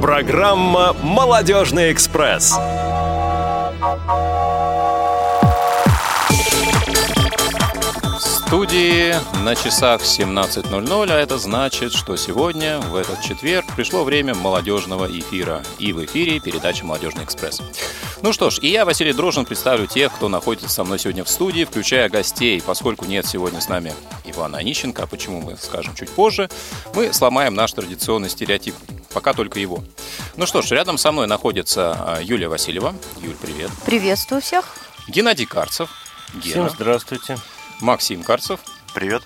Программа «Молодежный экспресс». студии на часах 17.00, а это значит, что сегодня, в этот четверг, пришло время молодежного эфира. И в эфире передача «Молодежный экспресс». Ну что ж, и я, Василий Дрожин, представлю тех, кто находится со мной сегодня в студии, включая гостей. Поскольку нет сегодня с нами Ивана Онищенко, а почему мы скажем чуть позже, мы сломаем наш традиционный стереотип. Пока только его. Ну что ж, рядом со мной находится а, Юлия Васильева. Юль, привет. Приветствую всех. Геннадий Карцев. Гена. Всем здравствуйте. Максим Карцев. Привет.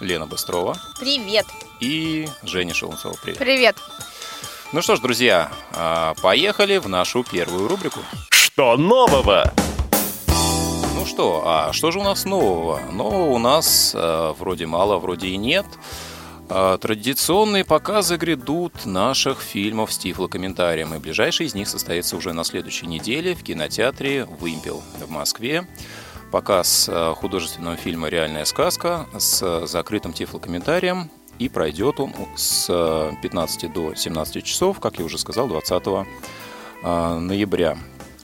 Лена Быстрова. Привет. И Женя Шелунцова. Привет. Привет. Ну что ж, друзья, а, поехали в нашу первую рубрику. Что нового? Ну что, а что же у нас нового? Нового у нас э, вроде мало, вроде и нет. Э, традиционные показы грядут наших фильмов с тифлокомментарием, и ближайший из них состоится уже на следующей неделе в кинотеатре «Вымпел» в Москве показ э, художественного фильма «Реальная сказка» с закрытым тифлокомментарием. И пройдет он с 15 до 17 часов, как я уже сказал, 20 э, ноября.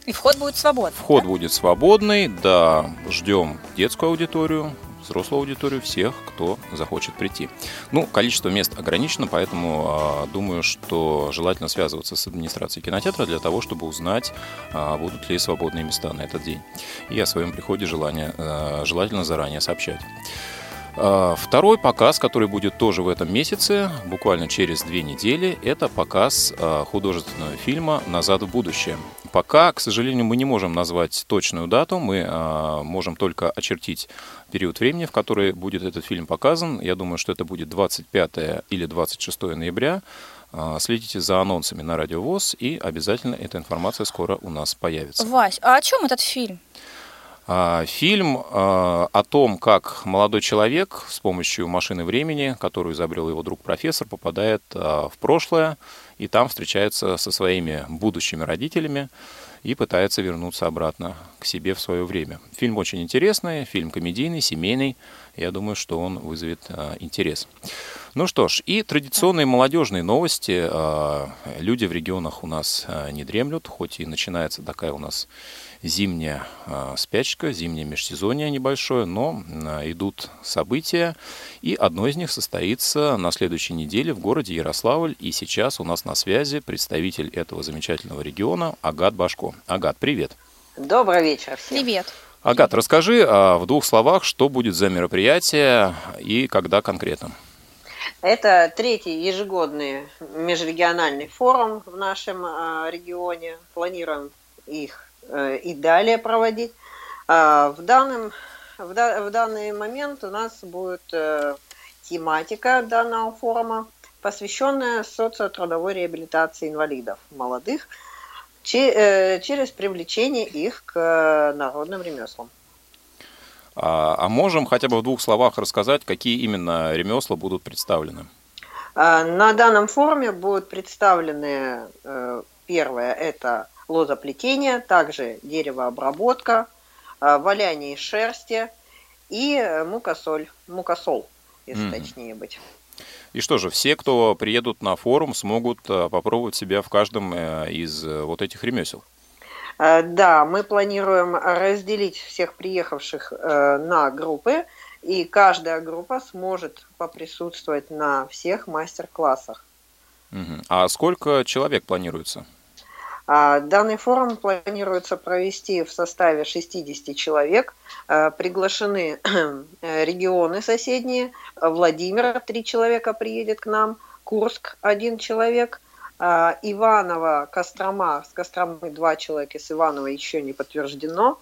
И вход будет свободный. Вход да? будет свободный, да. Ждем детскую аудиторию, взрослую аудиторию, всех, кто захочет прийти. Ну, количество мест ограничено, поэтому э, думаю, что желательно связываться с администрацией кинотеатра для того, чтобы узнать, э, будут ли свободные места на этот день. И о своем приходе желание, э, желательно заранее сообщать. Второй показ, который будет тоже в этом месяце, буквально через две недели, это показ художественного фильма «Назад в будущее». Пока, к сожалению, мы не можем назвать точную дату, мы э, можем только очертить период времени, в который будет этот фильм показан. Я думаю, что это будет 25 или 26 ноября. Следите за анонсами на Радио ВОЗ, и обязательно эта информация скоро у нас появится. Вась, а о чем этот фильм? Фильм о том, как молодой человек с помощью машины времени, которую изобрел его друг профессор, попадает в прошлое, и там встречается со своими будущими родителями и пытается вернуться обратно к себе в свое время. Фильм очень интересный, фильм комедийный, семейный. Я думаю, что он вызовет а, интерес. Ну что ж, и традиционные молодежные новости. А, люди в регионах у нас а, не дремлют, хоть и начинается такая у нас зимняя а, спячка, зимнее межсезонье небольшое, но а, идут события, и одно из них состоится на следующей неделе в городе Ярославль, и сейчас у нас на связи представитель этого замечательного региона Агат Башко. Агат, привет. Добрый вечер всем. Привет. Агат, расскажи а, в двух словах, что будет за мероприятие и когда конкретно. Это третий ежегодный межрегиональный форум в нашем регионе. Планируем их и далее проводить. А, в, данном, в, в данный момент у нас будет э, тематика данного форума, посвященная социотрудовой реабилитации инвалидов молодых э, через привлечение их к народным ремеслам. А, а можем хотя бы в двух словах рассказать, какие именно ремесла будут представлены? А, на данном форуме будут представлены, первое, это лозоплетение, также деревообработка, а, валяние шерсти и мукосоль, мукосол, если mm. точнее быть. И что же, все, кто приедут на форум, смогут а, попробовать себя в каждом э, из э, вот этих ремесел? Да, мы планируем разделить всех приехавших э, на группы, и каждая группа сможет поприсутствовать на всех мастер-классах. А сколько человек планируется? А, данный форум планируется провести в составе 60 человек. А, приглашены регионы соседние. Владимир, три человека приедет к нам. Курск, один человек. А, Иваново, Кострома, с Костромы два человека, с Иванова еще не подтверждено,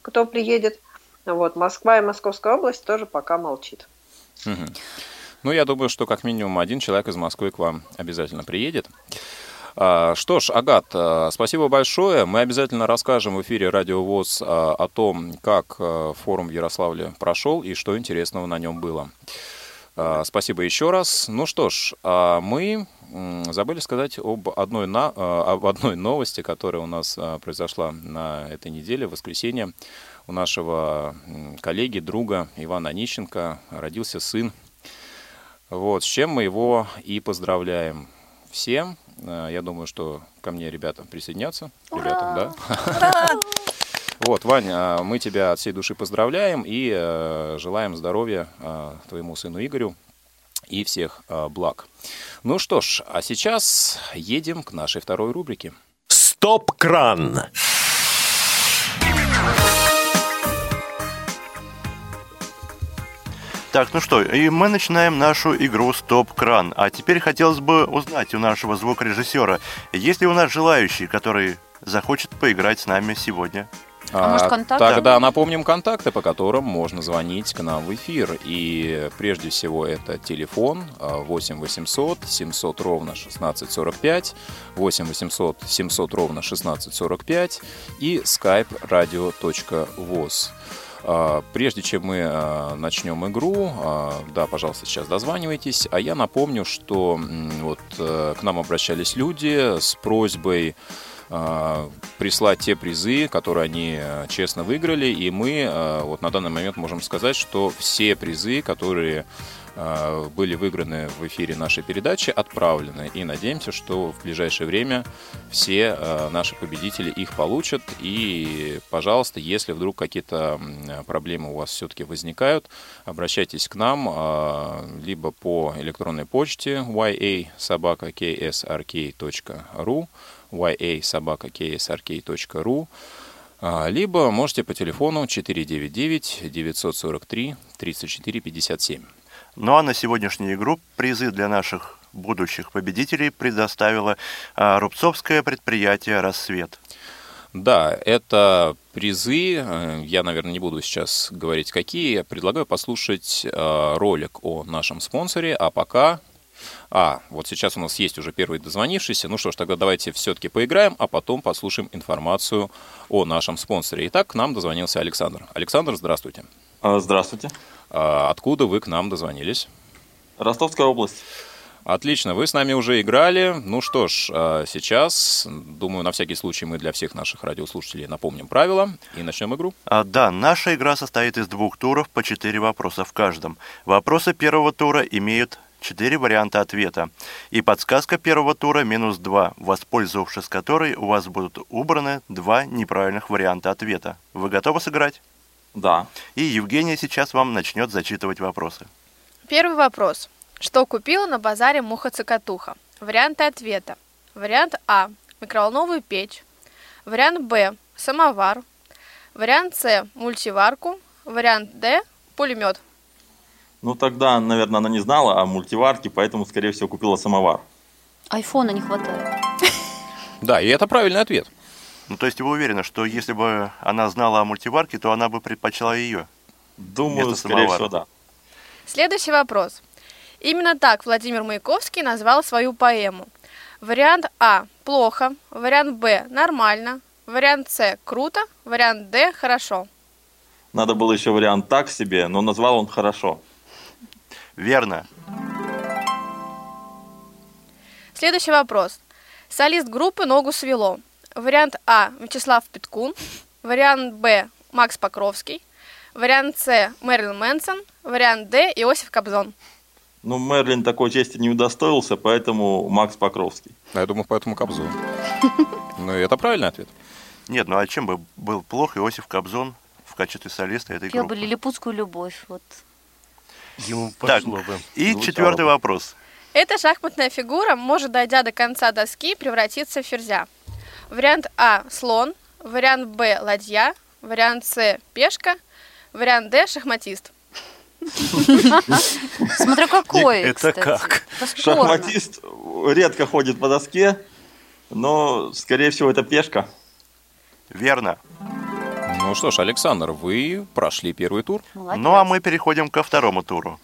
кто приедет. Вот, Москва и Московская область тоже пока молчит. Ну, я думаю, что как минимум один человек из Москвы к вам обязательно приедет. А, что ж, Агат, а, спасибо большое. Мы обязательно расскажем в эфире Радио ВОЗ а, о том, как форум в Ярославле прошел и что интересного на нем было. Спасибо еще раз. Ну что ж, мы забыли сказать об одной, на, об одной новости, которая у нас произошла на этой неделе, в воскресенье. У нашего коллеги, друга Ивана Онищенко родился сын. Вот, с чем мы его и поздравляем всем. Э, я думаю, что ко мне ребята присоединятся. Ребята, да? Вот, Ваня, мы тебя от всей души поздравляем и э, желаем здоровья э, твоему сыну Игорю и всех благ. Ну что ж, а сейчас едем к нашей второй рубрике. Стоп-кран. Так, ну что, и мы начинаем нашу игру «Стоп-кран». А теперь хотелось бы узнать у нашего звукорежиссера, есть ли у нас желающий, который захочет поиграть с нами сегодня? А может, контакты? Тогда напомним контакты, по которым можно звонить к нам в эфир. И прежде всего это телефон 8 800 700 ровно 1645, 8 800 700 ровно 1645 и skype radio.voz. А, прежде чем мы а, начнем игру, а, да, пожалуйста, сейчас дозванивайтесь. А я напомню, что вот э, к нам обращались люди с просьбой прислать те призы, которые они э, честно выиграли, и мы э, вот на данный момент можем сказать, что все призы, которые были выиграны в эфире нашей передачи, отправлены. И надеемся, что в ближайшее время все э, наши победители их получат. И, пожалуйста, если вдруг какие-то проблемы у вас все-таки возникают, обращайтесь к нам э, либо по электронной почте ya-ksrk.ru ya-ksrk.ru либо можете по телефону 499 943 34 57. Ну а на сегодняшнюю игру призы для наших будущих победителей предоставило а, рубцовское предприятие «Рассвет». Да, это призы. Э, я, наверное, не буду сейчас говорить, какие. Я предлагаю послушать э, ролик о нашем спонсоре. А пока... А, вот сейчас у нас есть уже первый дозвонившийся. Ну что ж, тогда давайте все-таки поиграем, а потом послушаем информацию о нашем спонсоре. Итак, к нам дозвонился Александр. Александр, здравствуйте. А, здравствуйте. А откуда вы к нам дозвонились? Ростовская область. Отлично, вы с нами уже играли. Ну что ж, а сейчас, думаю, на всякий случай мы для всех наших радиослушателей напомним правила и начнем игру. А, да, наша игра состоит из двух туров по четыре вопроса в каждом. Вопросы первого тура имеют четыре варианта ответа. И подсказка первого тура минус два, воспользовавшись которой у вас будут убраны два неправильных варианта ответа. Вы готовы сыграть? Да. И Евгения сейчас вам начнет зачитывать вопросы. Первый вопрос. Что купила на базаре муха-цокотуха? Варианты ответа. Вариант А. Микроволновую печь. Вариант Б. Самовар. Вариант С. Мультиварку. Вариант Д. Пулемет. Ну, тогда, наверное, она не знала о мультиварке, поэтому, скорее всего, купила самовар. Айфона не хватает. Да, и это правильный ответ. Ну, то есть вы уверены, что если бы она знала о мультиварке, то она бы предпочла ее? Думаю, скорее всего, да. Следующий вопрос. Именно так Владимир Маяковский назвал свою поэму. Вариант А – плохо, вариант Б – нормально, вариант С – круто, вариант Д – хорошо. Надо было еще вариант так себе, но назвал он хорошо. Верно. Следующий вопрос. Солист группы «Ногу свело». Вариант А – Вячеслав Питкун. Вариант Б – Макс Покровский. Вариант С – Мэрилин Мэнсон. Вариант Д – Иосиф Кобзон. Ну, Мерлин такой чести не удостоился, поэтому Макс Покровский. А я думаю, поэтому Кобзон. Ну, это правильный ответ. Нет, ну а чем бы был плох Иосиф Кобзон в качестве солиста этой Пел группы? бы лилипутскую любовь. Вот. Ему Так, пошло бы. и Звучало четвертый бы. вопрос. Эта шахматная фигура может, дойдя до конца доски, превратиться в ферзя. Вариант А – слон. Вариант Б – ладья. Вариант С – пешка. Вариант Д – шахматист. Смотря какой, Это как? Шахматист редко ходит по доске, но, скорее всего, это пешка. Верно. Ну что ж, Александр, вы прошли первый тур. Молодец. Ну а мы переходим ко второму туру.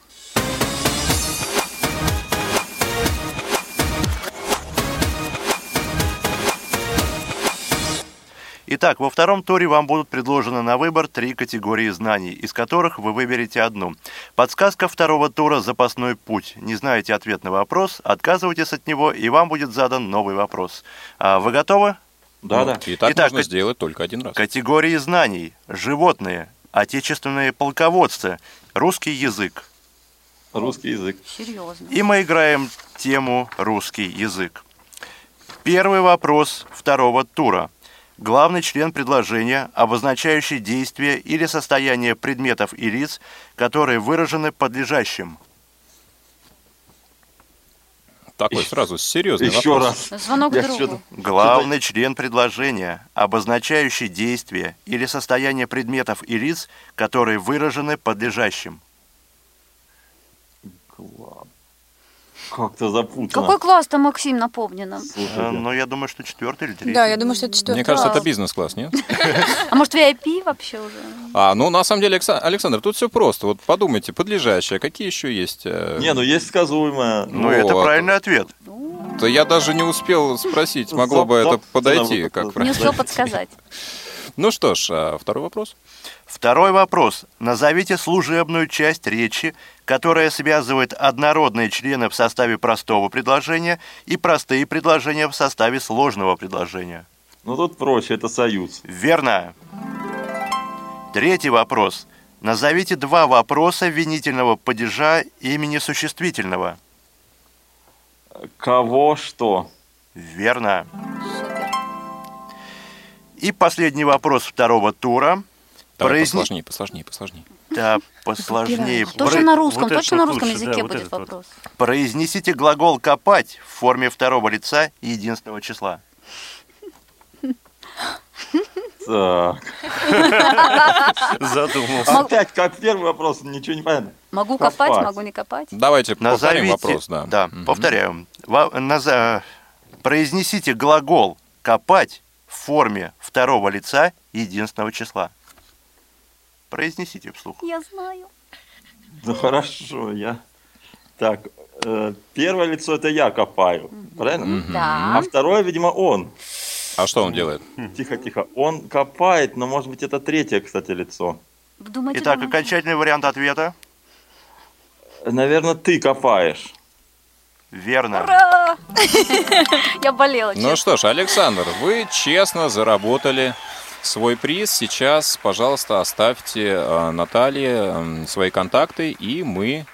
Итак, во втором туре вам будут предложены на выбор три категории знаний, из которых вы выберете одну. Подсказка второго тура «Запасной путь». Не знаете ответ на вопрос, отказывайтесь от него, и вам будет задан новый вопрос. А вы готовы? Да, да. Ну, И так Итак, можно кат- сделать только один раз. Категории знаний. Животные, отечественные полководцы, русский язык. Русский язык. Серьезно. И мы играем тему «Русский язык». Первый вопрос второго тура. Главный член предложения, обозначающий действие или состояние предметов и лиц, которые выражены подлежащим. Такой сразу серьезный Еще вопрос. раз. Звонок Я другу. что-то- Главный член предложения, обозначающий действие или состояние предметов и лиц, которые выражены подлежащим. Ладно. Как-то запутано. Какой класс-то, Максим, напомни нам. Слушайте. Э, Ну, я думаю, что четвертый или третий. Да, я думаю, что это четвертый Мне кажется, класс. это бизнес-класс, нет? А может, VIP вообще уже? А, ну, на самом деле, Алекса- Александр, тут все просто. Вот подумайте, подлежащее, какие еще есть? э, Не, ну есть сказуемое. Ну, это правильный ответ. Да я даже не успел спросить, могло бы это подойти, как. Не успел подсказать. Ну что ж, а второй вопрос. Второй вопрос. Назовите служебную часть речи, которая связывает однородные члены в составе простого предложения и простые предложения в составе сложного предложения. Ну тут проще, это союз. Верно. Третий вопрос. Назовите два вопроса винительного падежа имени существительного. Кого что? Верно. Супер. И последний вопрос второго тура. Давай Произне- посложнее, посложнее, посложнее. Да, посложнее. Точно Про- на русском, вот точно на вот русском лучше, да, языке вот будет вот. вопрос. Произнесите глагол «копать» в форме второго лица и единственного числа. Так. Задумался. Опять, как первый вопрос, ничего не понятно. Могу копать, Копать. могу не копать. Давайте повторим вопрос, да. да, повторяю. Наза- Произнесите глагол «копать» в форме второго лица единственного числа. Произнесите вслух. Я знаю. Ну хорошо, я... Так, э, первое лицо это я копаю, правильно? Да. А второе, видимо, он. А что он делает? Тихо, тихо. Он копает, но может быть это третье, кстати, лицо. Думайте, Итак, думайте. окончательный вариант ответа. Наверное, ты копаешь. Верно. Ура! Я болела, Ну честно. что ж, Александр, вы честно заработали свой приз. Сейчас, пожалуйста, оставьте э, Наталье свои контакты, и мы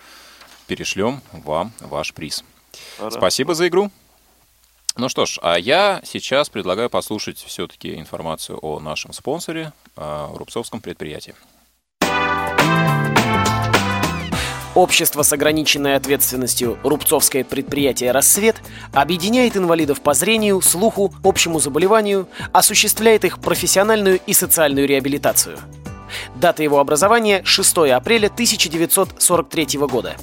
перешлем вам ваш приз. Спасибо за игру. Ну что ж, а я сейчас предлагаю послушать все-таки информацию о нашем спонсоре, о Рубцовском предприятии. Общество с ограниченной ответственностью Рубцовское предприятие «Рассвет» объединяет инвалидов по зрению, слуху, общему заболеванию, осуществляет их профессиональную и социальную реабилитацию. Дата его образования – 6 апреля 1943 года.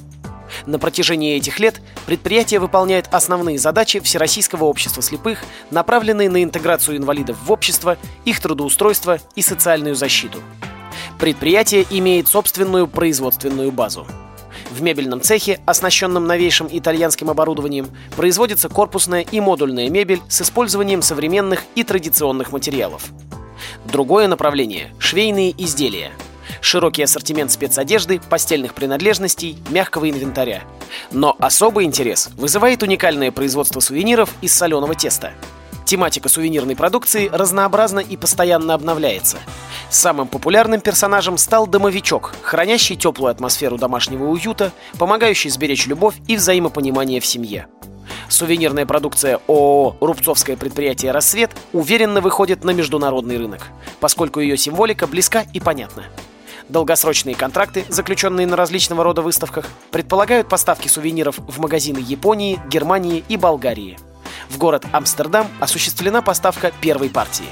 На протяжении этих лет предприятие выполняет основные задачи Всероссийского общества слепых, направленные на интеграцию инвалидов в общество, их трудоустройство и социальную защиту. Предприятие имеет собственную производственную базу. В мебельном цехе, оснащенном новейшим итальянским оборудованием, производится корпусная и модульная мебель с использованием современных и традиционных материалов. Другое направление – швейные изделия. Широкий ассортимент спецодежды, постельных принадлежностей, мягкого инвентаря. Но особый интерес вызывает уникальное производство сувениров из соленого теста. Тематика сувенирной продукции разнообразна и постоянно обновляется. Самым популярным персонажем стал домовичок, хранящий теплую атмосферу домашнего уюта, помогающий сберечь любовь и взаимопонимание в семье. Сувенирная продукция ООО «Рубцовское предприятие «Рассвет» уверенно выходит на международный рынок, поскольку ее символика близка и понятна. Долгосрочные контракты, заключенные на различного рода выставках, предполагают поставки сувениров в магазины Японии, Германии и Болгарии. В город Амстердам осуществлена поставка первой партии.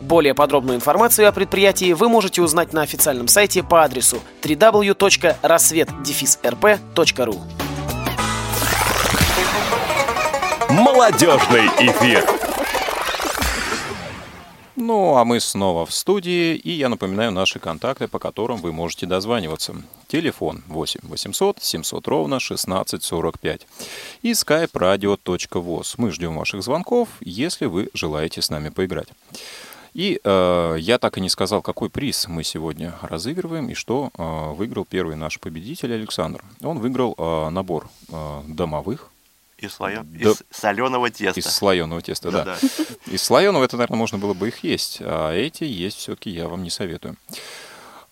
Более подробную информацию о предприятии вы можете узнать на официальном сайте по адресу www.рассвет-рп.ру. Молодежный эфир. Ну, а мы снова в студии, и я напоминаю наши контакты, по которым вы можете дозваниваться. Телефон 8 800 700 ровно 1645 и skype radio.voz. Мы ждем ваших звонков, если вы желаете с нами поиграть. И э, я так и не сказал, какой приз мы сегодня разыгрываем и что э, выиграл первый наш победитель Александр. Он выиграл э, набор э, домовых Из, слоё- Да. из соленого теста. из слоеного теста, да. Да-да. Из слоеного это, наверное, можно было бы их есть, а эти есть все-таки я вам не советую.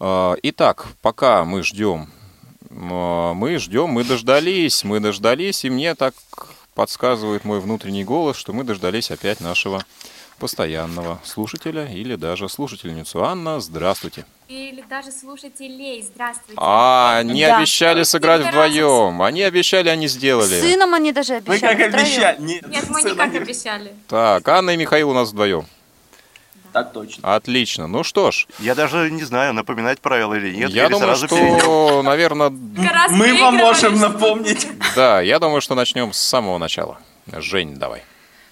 А, Итак, пока мы ждем, м, мы ждем, мы дождались, мы дождались, и мне так подсказывает мой внутренний голос, что мы дождались опять нашего постоянного слушателя или даже слушательницу. Анна, здравствуйте. Или даже слушателей. Здравствуйте. А, они Да. обещали сыграть вдвоем. Они обещали, они С сделали. сыном они даже Мы обещали. как втроем. обещали. Нет, Нет, мы никак не- обещали. Так, Анна и Михаил у нас вдвоем. Так точно. Отлично. Ну что ж, Я даже не знаю, напоминать правила или нет. я или думаю, сразу перейдем. что, наверное, Раз Мы вам можем напомнить. да, я думаю, что начнем с самого начала. Жень, давай.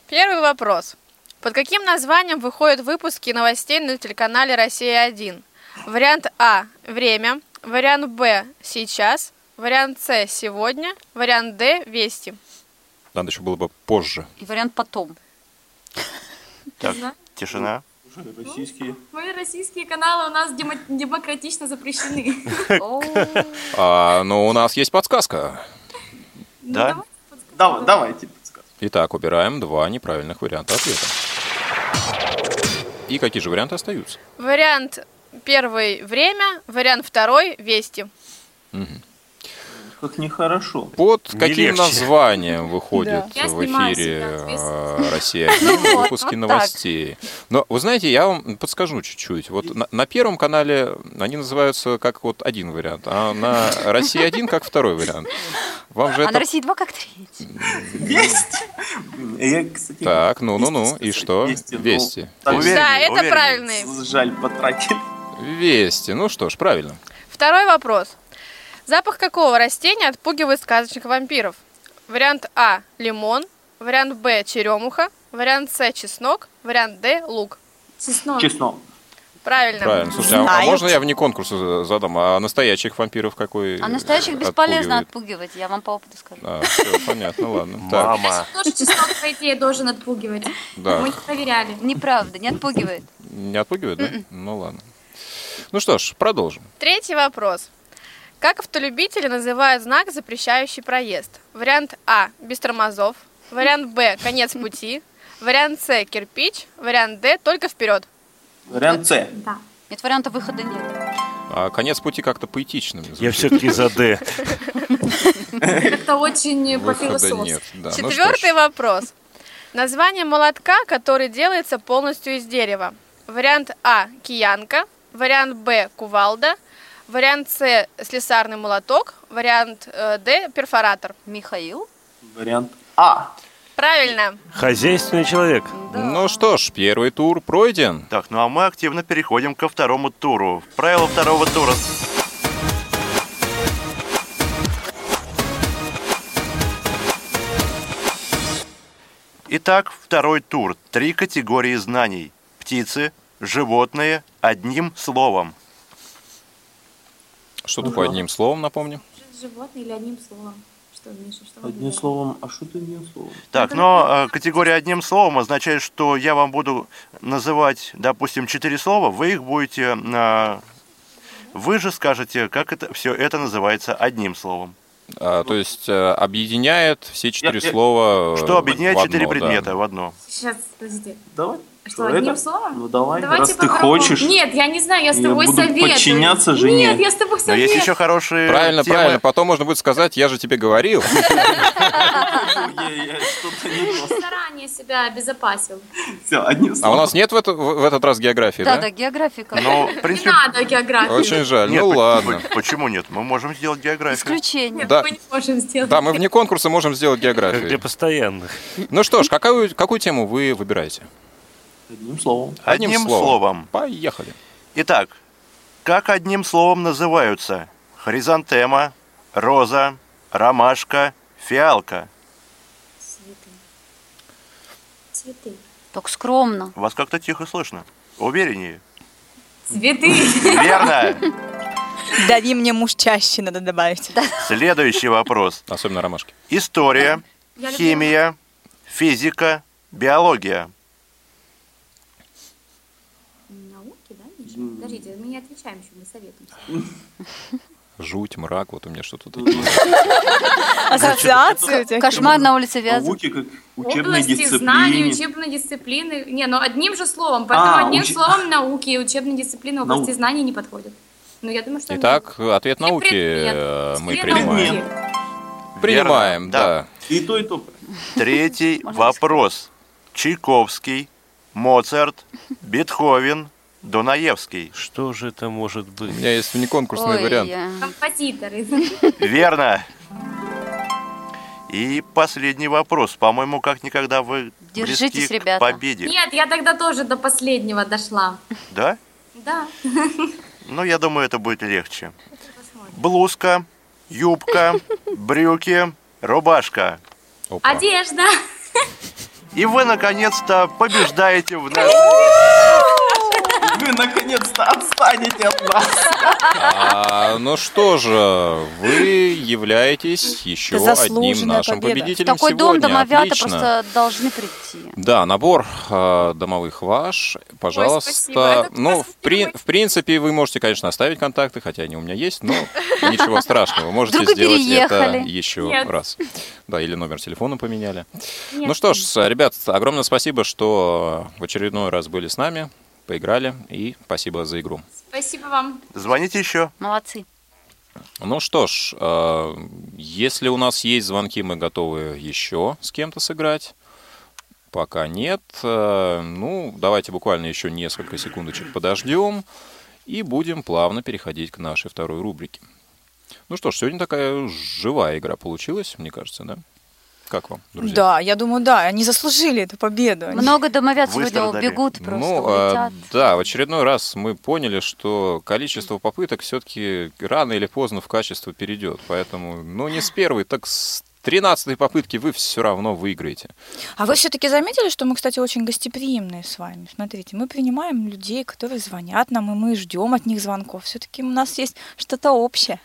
Первый вопрос. Под каким названием выходят выпуски новостей на телеканале «Россия-1»? Вариант А – «Время», вариант Б – «Сейчас», вариант С – «Сегодня», вариант Д – «Вести». Надо еще было бы позже. И вариант потом. Так, тишина. Российские. Мы российские каналы у нас демо- демократично запрещены. О, А, но у нас есть подсказка. Ну, Да? давай. Давай, давайте подсказку. Итак, убираем два неправильных варианта ответа. И какие же варианты остаются? Вариант первый – «Время», вариант второй – «Вести». Как нехорошо. Под Не каким легче. названием выходит Да. В эфире э, «Россия» Ну выпуски так. новостей? Но вы знаете, я вам подскажу чуть-чуть. Вот на, на первом канале они называются как вот один вариант, а на «Россия» один как второй вариант. Вам же а на это... России 2 как третий. Весть. Я, кстати, Так, ну-ну-ну, вести и сказать, что? вести, но Вести. Да, это правильный. Жаль, потратили. Вести. Ну что ж, правильно. Второй вопрос. Запах какого растения отпугивает сказочных вампиров? Вариант А – лимон, вариант Б – черемуха, вариант С – чеснок, вариант Д – лук. Чеснок. Честно. Правильно. Правильно. Слушайте, а- а, можно я вне конкурса за- задам? А настоящих вампиров какой А настоящих бесполезно отпугивает? отпугивать, я вам по опыту скажу. А, все, понятно, ладно. Мама. Тоже чеснок, по идее, должен отпугивать. да. Мы проверяли. Неправда, не отпугивает. Не отпугивает, да? М-м. Ну ладно. Ну что ж, продолжим. Третий вопрос. Как автолюбители называют знак, запрещающий проезд? Вариант А – без тормозов, вариант Б – конец пути, вариант С – кирпич, вариант Д – только вперед. Вариант С. Да. Нет, варианта выхода нет. А конец пути как-то поэтичным. Я все-таки за Д. Как-то очень по-философски. Ну. Четвертый вопрос. Название молотка, который делается полностью из дерева. Вариант А – киянка, вариант Б – кувалда, вариант С – слесарный молоток, вариант э, Д – перфоратор. Михаил? Вариант А. Правильно. Хозяйственный человек. Ну что ж, первый тур пройден. Так, ну а мы активно переходим ко второму туру. Правила второго тура. Итак, второй тур. Три категории знаний. Птицы, животные, одним словом. Что такое одним словом, напомню? Животное или одним словом? Что, Миша, что Одним словом, а что ты одним словом? Так, но э, категория одним словом означает, что я вам буду называть, допустим, четыре слова, вы их будете... э, вы же скажете, как это все это называется одним словом. А, то есть э, объединяет все четыре Я- слова. Что объединяет в одно, четыре да. предмета в одно? Сейчас, подожди. Давай. Что, это? одним словом? Ну давай, Давайте раз ты попробуем. хочешь. Нет, я не знаю, я с Я тобой буду советую. подчиняться жене. Нет, я с тобой Но советую. есть еще хорошие Правильно, темы. правильно. Потом можно будет сказать, я же тебе говорил. Я- я. Заранее себя обезопасил. Всё, одним А у словом. нас нет в, это- в- в этот раз географии, Да, да? да, география Ну, Не надо географию. Очень жаль. нет, ну ладно. по- почему нет? Мы можем сделать географию. исключение. Да. мы не можем сделать. Да, мы вне конкурса можем сделать Как для географию. постоянных. Ну что ж, какую, какую тему вы выбираете? Одним словом. Одним словом. Поехали. Итак, как одним словом называются хризантема, роза, ромашка, фиалка? Цветы. Цветы. Так скромно. Вас как-то тихо слышно. Увереннее. Цветы. Верно. Дави мне муж чаще, надо добавить. Следующий вопрос. Особенно ромашки. История, химия, физика, биология. Науки, да, Миша? Подождите, мы не отвечаем еще, мы советуемся. Жуть, мрак, вот у меня что-то такие. Ассоциации у тебя Кошмар на улице Вязов. Науки как учебной Области знаний, учебной дисциплины. Не, но одним же словом. Поэтому А, одним уч- словом науки и учебной дисциплины области Наук. знаний не подходят. Ну, я думаю, что Итак, ответ науки предмет. э, мы Или принимаем. науки. Принимаем, Верно, да. И то, и то. Третий вопрос. Чайковский, Моцарт, Бетховен, Дунаевский. Что же это может быть? У меня есть внеконкурсный Ой, вариант. я- Композиторы. Верно. И последний вопрос. По-моему, как никогда вы Держитесь, близки к ребята. победе. Нет, я тогда тоже до последнего дошла. Да? Да. Ну, я думаю, это будет легче. Блузка, юбка, брюки, рубашка. Опа. Одежда. И вы, наконец-то, побеждаете в нас. Вы наконец-то отстанете от нас. А, ну что же, вы являетесь еще одним нашим победа. В победителем такой дом сегодня. домовята Отлично. просто должны прийти. Да, набор э, домовых ваш, пожалуйста. ну, в, при- в принципе, вы можете, конечно, оставить контакты, хотя они у меня есть, но ничего страшного. Вы можете сделать это еще Нет. раз. Да, или номер телефона поменяли. Нет. Ну что ж, ребят, огромное спасибо, что в очередной раз были с нами, поиграли, и спасибо за игру. Спасибо вам. Звоните еще. Молодцы. Ну что ж, э, если у нас есть звонки, мы готовы еще с кем-то сыграть. Пока нет. э, Ну, давайте буквально еще несколько секундочек подождем и будем плавно переходить к нашей второй рубрике. Ну что ж, сегодня такая живая игра получилась, мне кажется, да? Как вам, друзья? Да, я думаю, да, они заслужили эту победу. Много домовят сегодня Выстрадали. убегут просто, Ну, а, улетят. да, в очередной раз мы поняли, что количество попыток все-таки рано или поздно в качество перейдет. Поэтому, ну, не с первой, так с тринадцатой попытки вы все равно выиграете. А вы все-таки заметили, что мы, кстати, очень гостеприимные с вами? Смотрите, мы принимаем людей, которые звонят нам, и мы ждем от них звонков. Все-таки у нас есть что-то общее.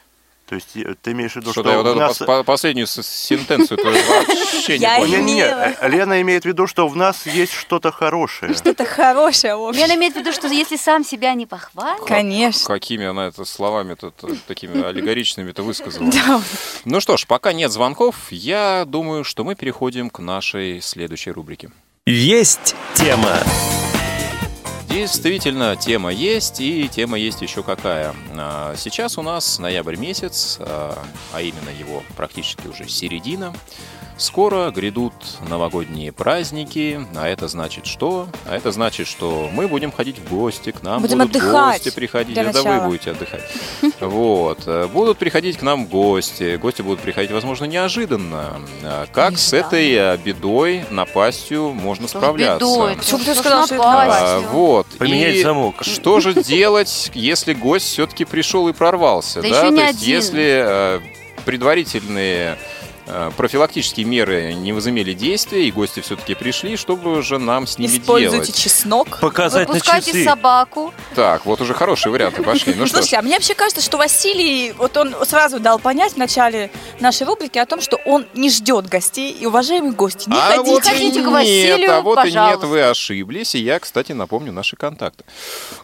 То есть э, ты имеешь в виду, Что-то что я вот у эту нас... по- последнюю сентенцию вообще не понял. имела. э, Лена имеет в виду, что в нас есть что-то хорошее. Что-то хорошее общее. Лена имеет в виду, что если сам себя не похвалит, Конечно. Какими она это словами-то т- такими аллегоричными-то высказала. Да. Ну что ж, пока нет звонков, я думаю, что мы переходим к нашей следующей рубрике. Есть тема. Действительно, тема есть, и тема есть еще какая. А, Сейчас у нас ноябрь месяц, а а именно его практически уже середина. Скоро грядут новогодние праздники, а это значит что? А это значит, что мы будем ходить в гости, к нам Будем будут отдыхать гости приходить. для Это вы будете отдыхать. Вот. Будут приходить к нам гости. Гости будут приходить, возможно, неожиданно. А Как с этой э, бедой, напастью можно что справляться? бедой. Почему ты сказал, что? А, вот. Поменять И замок. Что же делать, если гость все-таки пришел и прорвался? Да еще не То есть, если предварительные профилактические меры не возымели действия, и гости все-таки пришли, что бы же нам с ними Используйте делать? чеснок. Показать на выпускайте часы. собаку. Так, вот уже хорошие варианты пошли. Ну что Слушайте, а мне вообще кажется, что Василий, вот он сразу дал понять в начале нашей рубрики о том, что он не ждет гостей. И, уважаемые гости, не а ходите. вот ходите к нет, Василию, а вот и нет, пожалуйста. вы ошиблись. И я, кстати, напомню наши контакты.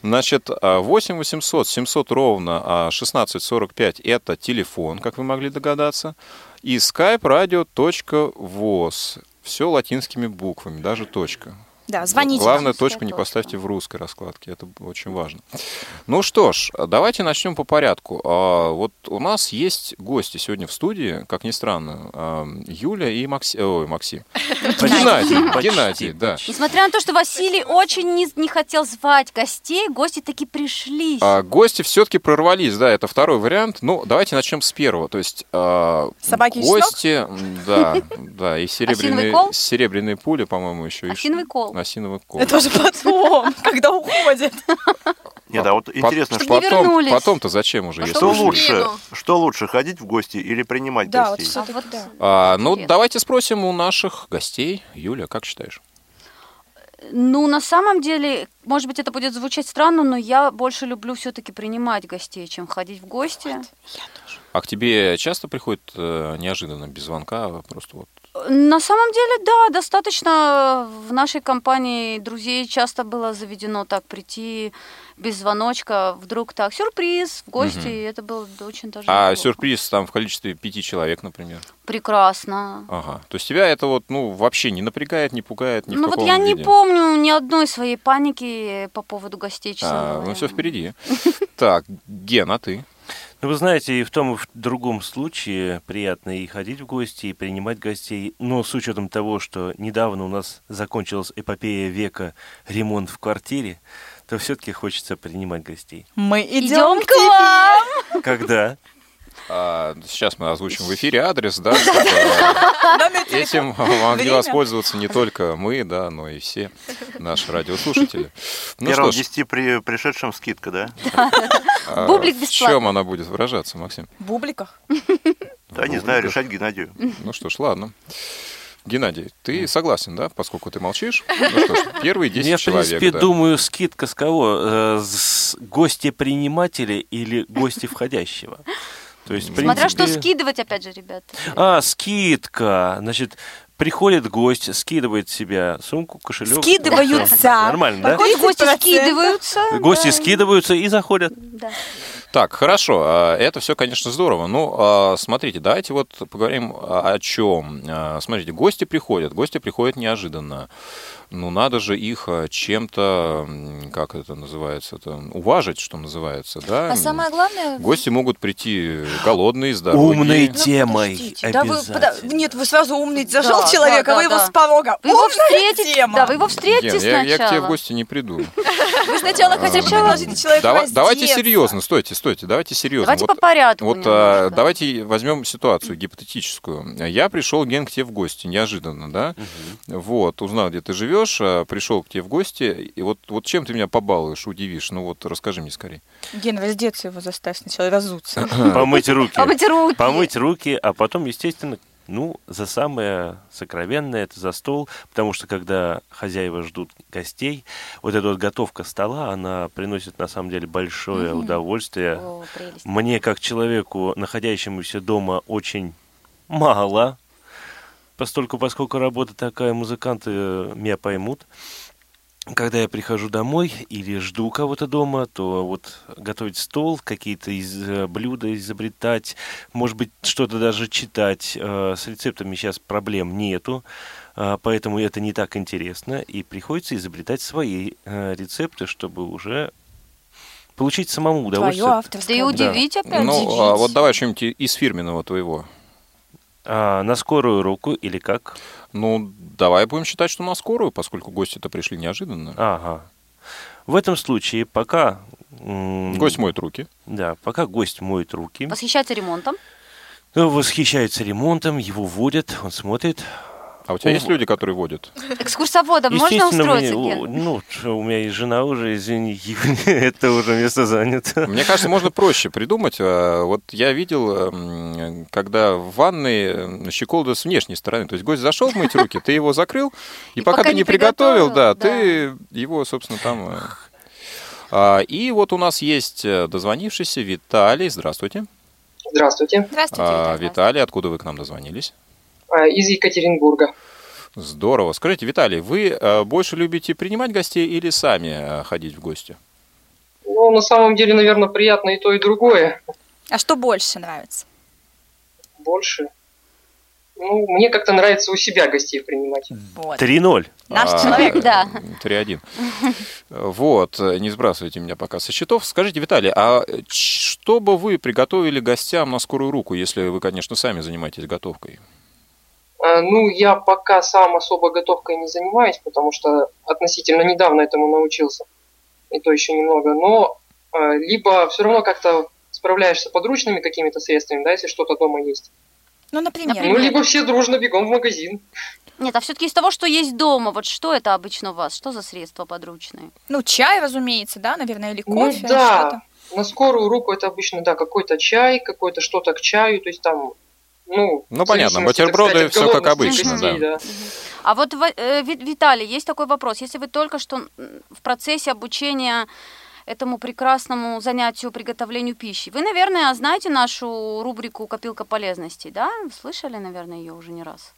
Значит, а, 8 800 700 ровно а, 1645 это телефон, как вы могли догадаться. И skype radio.voz. Все латинскими буквами, даже точка. Да, звоните. Главное, Русская точку не поставьте в русской раскладке, это очень важно. Ну что ж, давайте начнем по порядку. А, Вот у нас есть гости сегодня в студии, как ни странно, Юля и Макси- ой, Максим. Геннадий, Геннадий, да. Несмотря на то, что Василий очень не, не хотел звать гостей, гости таки пришли. А, Гости все-таки прорвались, да, это второй вариант. Ну, давайте начнем с первого. То есть а, Собаки гости, да, да, и серебряные, кол? серебряные пули, по-моему, еще. и Осиновый ш- кол. Осиновый кол. Это уже потом, когда уходит. Нет, а вот интересно, что, вернулись. Потом-то зачем уже, если что лучше, что лучше, ходить в гости или принимать Да, вот гостей? вот да. А, ну, давайте спросим у наших гостей. Юля, как считаешь? Ну, на самом деле, может быть, это будет звучать странно, но я больше люблю все-таки принимать гостей, чем ходить в гости. А к тебе часто приходит э, неожиданно, без звонка, а просто вот... На самом деле, да, достаточно в нашей компании друзей часто было заведено так прийти без звоночка, вдруг так, сюрприз в гости, и это было очень даже А неплохо. сюрприз там в количестве пяти человек, например? Прекрасно. Ага. То есть тебя это вот, ну, вообще не напрягает, не пугает ни ну вот я не виде? помню ни одной своей паники по поводу гостей, честно А, говоря. ну все впереди. Так, Ген, а ты? Ну, вы знаете, и в том, и в другом случае приятно и ходить в гости, и принимать гостей. Но с учетом того, что недавно у нас закончилась эпопея века ремонт в квартире, то все-таки хочется принимать гостей. Мы идем, к вам! Когда? А, сейчас мы озвучим в эфире адрес, да, этим могли воспользоваться не только мы, да, но и все наши радиослушатели. Ну Первым что ж, 10 при пришедшим скидка, да? а, Бублик в бесплатно. чем она будет выражаться, Максим? В бубликах. Да, не знаю, решать Геннадию. Ну что ж, ладно. Геннадий, ты согласен, да, поскольку ты молчишь? Ну что ж, первые 10 Я, в человек, принципе, да. думаю, скидка с кого? Э, С гостя-принимателя или гостя входящего? То есть, в Смотря что принципе- скидывать, опять же, ребят. А, скидка. Значит, приходит гость, скидывает себя сумку, кошелек. Скидываются. Нормально, да? Гости 30%. скидываются. Гости да. скидываются и заходят. Да. Так, хорошо, а, это все, конечно, здорово. Ну, а, смотрите, давайте вот поговорим о о чем. А, Смотрите, гости приходят, гости приходят неожиданно. Ну, надо же их а, чем-то, как это называется, это, уважить, что называется, да? А самое главное... Гости могут прийти голодные, здоровые. Умной Ну, темой. подождите, да вы, пода- обязательно. нет, вы сразу умный зашел Да, человек, да, а вы да, его да. с порога. Вы его встретите, тема. да, вы его встретите Ген, я, я к тебе в сначала. гости не приду. Вы сначала хотя бы предложите человеку Давай- давайте серьезно, стойте, стойте, давайте серьезно. Давайте по порядку Вот а, давайте возьмем ситуацию гипотетическую. Я пришел, Ген, к тебе в гости, неожиданно, да? Вот, узнал, где ты живешь, а, пришел к тебе в гости, и вот, вот чем ты меня побалуешь, удивишь? Ну вот расскажи мне скорее. Ген, раздеться его заставь сначала, разуться. Помыть руки. Помыть руки. Помыть руки, а потом, естественно, ну, за самое сокровенное, это за стол, потому что когда хозяева ждут гостей, вот эта вот готовка стола, она приносит на самом деле большое Мгм. удовольствие. О, прелесть. Мне, как человеку, находящемуся дома, очень мало, постольку, поскольку работа такая, музыканты э, меня поймут. Когда я прихожу домой или жду кого-то дома, то вот готовить стол, какие-то из, э, блюда изобретать, может быть, что-то даже читать. Э, С рецептами сейчас проблем нету, поэтому это не так интересно, и приходится изобретать свои рецепты, чтобы уже получить самому Твое удовольствие. Да и удивить опять. ну, удивить. а вот давай что-нибудь из фирменного твоего. А, на скорую руку или как? Ну, давай будем считать, что на скорую, поскольку гости-то пришли неожиданно. Ага. В этом случае, пока... Гость моет руки. Да, пока гость моет руки, Восхищаться ремонтом. ну, восхищается ремонтом, его водят, он смотрит. А у тебя О, есть люди, которые водят? Экскурсоводом можно устроиться, мне- ну, у меня есть жена уже, извини, это уже место занято. Мне кажется, можно проще придумать. А, Вот я видел, м, когда в ванной м, щеколда с внешней стороны. То есть гость зашел мыть руки, ты его закрыл, и, пока, ты не приготовил, да, ты его, собственно, там... э, а, И вот у нас есть э, дозвонившийся Виталий. Здравствуйте. Здравствуйте. Здравствуйте. А, Виталий. Виталий, откуда вы к нам дозвонились? А, Из Екатеринбурга. Здорово. Скажите, Виталий, вы э, больше любите принимать гостей или сами э, ходить в гости? Ну, на самом деле, наверное, приятно и то, и другое. А что больше нравится? Больше. Ну, мне как-то нравится у себя гостей принимать. Вот. 3-0. Наш А, человек. да. 3-1. Вот, э, не сбрасывайте меня пока со счетов. Скажите, Виталий, а что бы вы приготовили гостям на скорую руку, если вы, конечно, сами занимаетесь готовкой? А, Ну, я пока сам особо готовкой не занимаюсь, потому что относительно недавно этому научился. И то еще немного. Но а, либо все равно как-то справляешься подручными какими-то средствами, да, если что-то дома есть. Ну, например. Ну, либо все дружно бегом в магазин. Нет, а все-таки из того, что есть дома, вот что это обычно у вас? Что за средства подручные? Ну, чай, разумеется, да, наверное, или Ну кофе. да, на скорую руку это обычно, да, какой-то чай, какой-то что-то к чаю, то есть там, ну... Ну, понятно, бутерброды всё как обычно, гостей, да. А вот, э, Ви- Виталий, есть такой вопрос. Если вы только что в процессе обучения этому прекрасному занятию приготовлению пищи, вы, наверное, знаете нашу рубрику «Копилка полезностей», да? Слышали, наверное, ее уже не раз?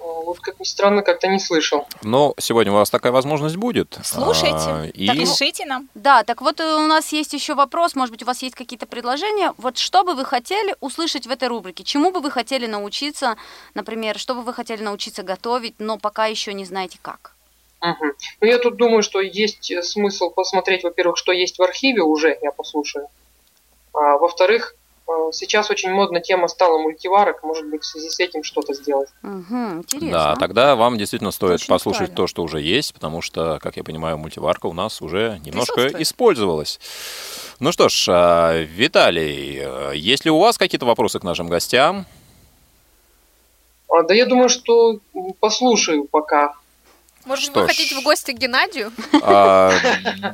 Вот как ни странно, как-то не слышал. Но сегодня у вас такая возможность будет. Слушайте, А, и... так пишите нам. Да, так вот э, у нас есть еще вопрос, может быть, у вас есть какие-то предложения. Вот что бы вы хотели услышать в этой рубрике? Чему бы вы хотели научиться, например, что бы вы хотели научиться готовить, но пока еще не знаете как? Мгм. Ну, я тут думаю, что есть э, смысл посмотреть, во-первых, что есть в архиве уже, я послушаю. А, во-вторых, Э, Сейчас очень модна тема стала мультиварок, может быть, в связи с этим что-то сделать. Угу, интересно. Да, тогда вам действительно стоит Очень послушать правильно. то, что уже есть, потому что, как я понимаю, мультиварка у нас уже немножко использовалась. Ну что ж, а, Виталий, э, есть ли у вас какие-то вопросы к нашим гостям? А, Да я думаю, что послушаю пока. Может, Что вы ж. хотите в гости к Геннадию? А,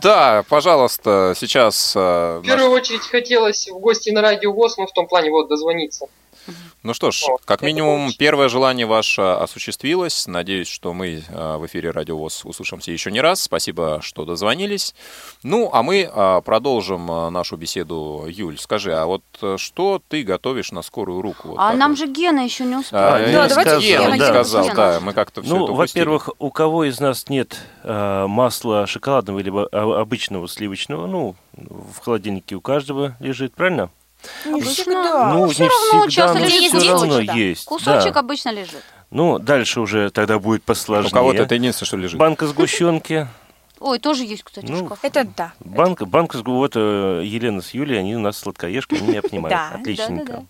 Да, пожалуйста, сейчас а, В наш- первую очередь хотелось в гости на радио ВОЗ, ну, в том плане, вот, дозвониться. Ну что ж, как минимум, первое желание ваше осуществилось. Надеюсь, что мы э, в эфире Радио ВОЗ услышимся еще не раз. Спасибо, что дозвонились. Ну, а мы э, продолжим э, нашу беседу. Юль, скажи, а вот что ты готовишь на скорую руку? Вот А нам вот? же Гена еще не успел. А, я не сказал, Гена, не да. сказал, Гена. да, мы как-то все Ну, во-первых, у кого из нас нет масла шоколадного или обычного сливочного, ну, в холодильнике у каждого лежит, правильно? Не Обычно. всегда. Ну, Всё не равно всегда, часто но лежит все равно кусочек, да. есть. Кусочек да. обычно лежит. Ну, дальше уже тогда будет посложнее. У кого-то это единственное, что лежит. Банка сгущенки. Ой, тоже есть, кстати, в Ну, шкафу. Это да. Банка, банка, сгу- вот э, Елена с Юлей, они у нас сладкоежки, они меня понимают. Да, Отличненько.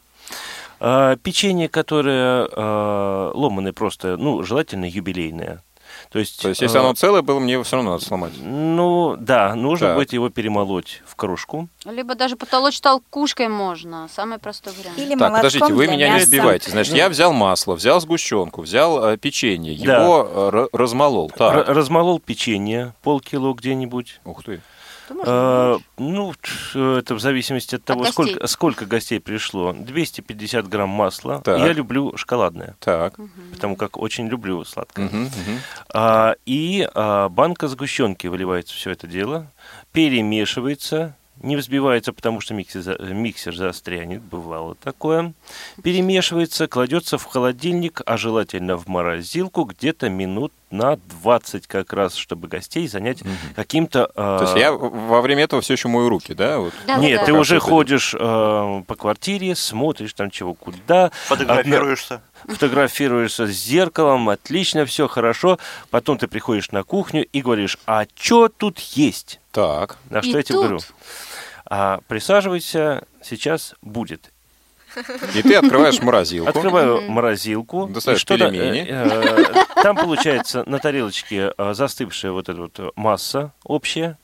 А, печенье, которое а, ломаное просто, ну, желательно юбилейное. То есть, То есть, если а, оно целое было, мне все равно надо сломать. Ну, да, нужно Так. будет его перемолоть в кружку. Либо даже потолочь толкушкой можно. Самый простой вариант. Или Так, подождите, вы меня не мяса. сбивайте. Значит, я взял масло, взял сгущенку, взял э, печенье, Да. его э, ра- размолол. Р- Так. размолол печенье, полкило где-нибудь. Ух ты. То можно А, ну, это в зависимости от того, гостей. сколько, сколько гостей пришло. 250 грамм масла. Так. Я люблю шоколадное, Так. потому как очень люблю сладкое. Мгм, мгм. А, и а, банка сгущенки выливается все это дело, перемешивается, не взбивается, потому что миксер, за- миксер застрянет, бывало такое. Перемешивается, кладется в холодильник, а желательно в морозилку где-то минут на 20 как раз, чтобы гостей занять каким-то... а, То есть я во время этого все еще мою руки, да? Вот. Да, Нет, да, ты да. уже ходишь э, по квартире, смотришь там чего куда. Фотографируешься. Одна- Фотографируешься с зеркалом, отлично, все хорошо. Потом ты приходишь на кухню и говоришь, а что тут есть? Так. На что И я тебе говорю? А, присаживайся, сейчас будет. И ты открываешь морозилку. Открываю морозилку. Достаешь и что-то, пельмени. э, э, Там получается на тарелочке э, застывшая вот эта вот масса общая.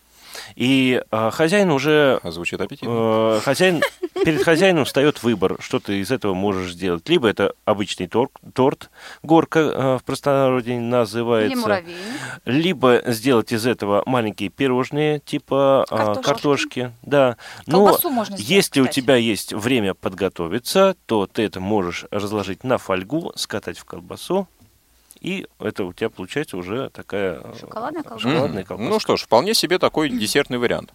И э, хозяин уже... Звучит аппетитно. э, Хозяин, перед хозяином встает выбор, что ты из этого можешь сделать. Либо это обычный торт, торт горка э, в простонародье Или называется. муравейник. Либо сделать из этого маленькие пирожные, типа а, Картошки. картошки. Да. Но можно сделать, если у кстати. тебя есть время подготовиться, то ты это можешь разложить на фольгу, скатать в колбасу, и это у тебя получается уже такая э, Шоколадная колбаса. шоколадная колбаска. Ну что ж, вполне себе такой десертный вариант.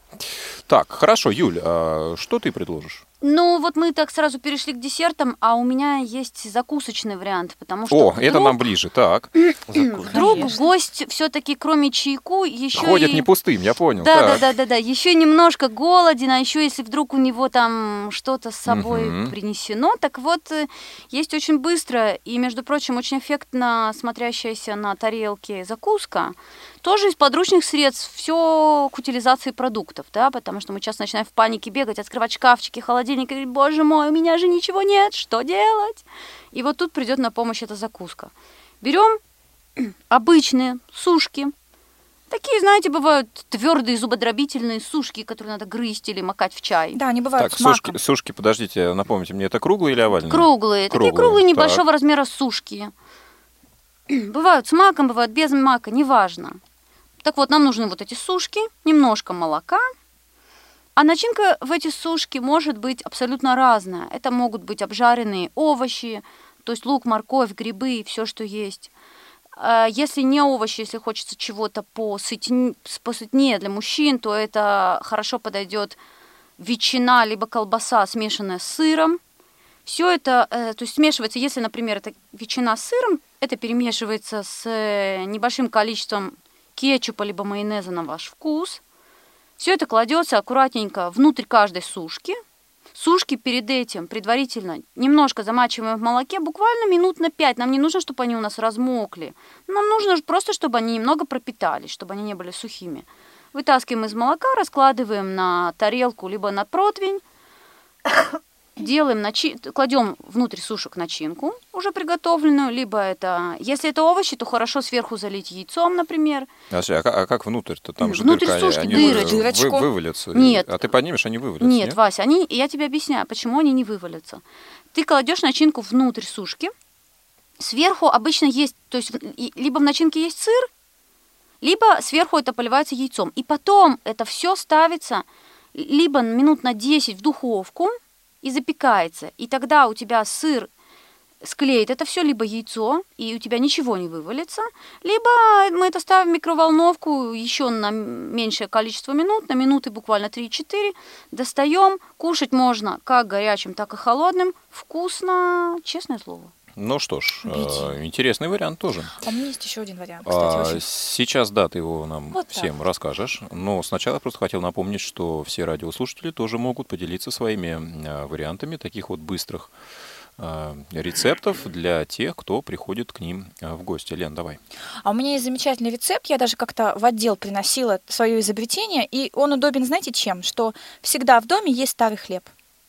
Так, хорошо, Юль, а что ты предложишь? Ну, вот мы так сразу перешли к десертам, а у меня есть закусочный вариант, потому что О, это вдруг- нам ближе, так. Вдруг Конечно. гость все-таки, кроме чайку, еще Ходит и... не пустым, я понял. Да, так. да, да, да, да. Еще немножко голоден, а еще если вдруг у него там что-то с собой принесено, так вот э, есть очень быстро и, между прочим, очень эффектно смотрящаяся на тарелке закуска. Тоже из подручных средств все к утилизации продуктов, да, потому что мы часто начинаем в панике бегать, открывать шкафчики, холодильник и говорить, боже мой, у меня же ничего нет, что делать? И вот тут придет на помощь эта закуска. Берем обычные сушки, Такие, знаете, бывают твердые зубодробительные сушки, которые надо грызть или макать в чай. Да, они бывают Так, с маком. сушки, сушки, подождите, напомните мне, это круглые или овальные? Круглые. Такие Круглые, круглые так. небольшого размера сушки. Бывают с маком, бывают без мака, неважно. Так вот, нам нужны вот эти сушки, немножко молока. А начинка в эти сушки может быть абсолютно разная. Это могут быть обжаренные овощи, то есть лук, морковь, грибы, все, что есть. А Если не овощи, если хочется чего-то посытнее, посытнее для мужчин, то это хорошо подойдет ветчина либо колбаса, смешанная с сыром. Все это, э, то есть смешивается, если, например, это ветчина с сыром, это перемешивается с э, небольшим количеством кетчупа либо майонеза на ваш вкус. Все это кладется аккуратненько внутрь каждой сушки. Сушки перед этим предварительно немножко замачиваем в молоке, буквально минут на 5. Нам не нужно, чтобы они у нас размокли. Нам нужно просто, чтобы они немного пропитались, чтобы они не были сухими. Вытаскиваем из молока, раскладываем на тарелку либо на противень. Делаем, начи... кладем внутрь сушек начинку уже приготовленную, либо это, если это овощи, то хорошо сверху залить яйцом, например. А, а, а как внутрь-то? Там же внутрь дырка, сушки, они дырочку. вы- вывалятся. Нет. А ты поднимешь, они вывалятся, Нет, нет? Вася, они, я тебе объясняю, почему они не вывалятся. Ты кладешь начинку внутрь сушки, сверху обычно есть, то есть либо в начинке есть сыр, либо сверху это поливается яйцом. И потом это все ставится либо минут на 10 в духовку и запекается. И тогда у тебя сыр склеит это все, либо яйцо, и у тебя ничего не вывалится, либо мы это ставим в микроволновку еще на меньшее количество минут, на минуты буквально 3-4, достаем, кушать можно как горячим, так и холодным, вкусно, честное слово. Ну что ж, Убедительно. э, интересный вариант тоже. А у меня есть еще один вариант, кстати, А, очень. Сейчас, да, ты его нам Вот так всем расскажешь. Но сначала просто хотел напомнить, что все радиослушатели тоже могут поделиться своими а, вариантами таких вот быстрых а, рецептов для тех, кто приходит к ним в гости. Лен, давай. А у меня есть замечательный рецепт. Я даже как-то в отдел приносила свое изобретение, и он удобен, знаете, чем? Что всегда в доме есть старый хлеб.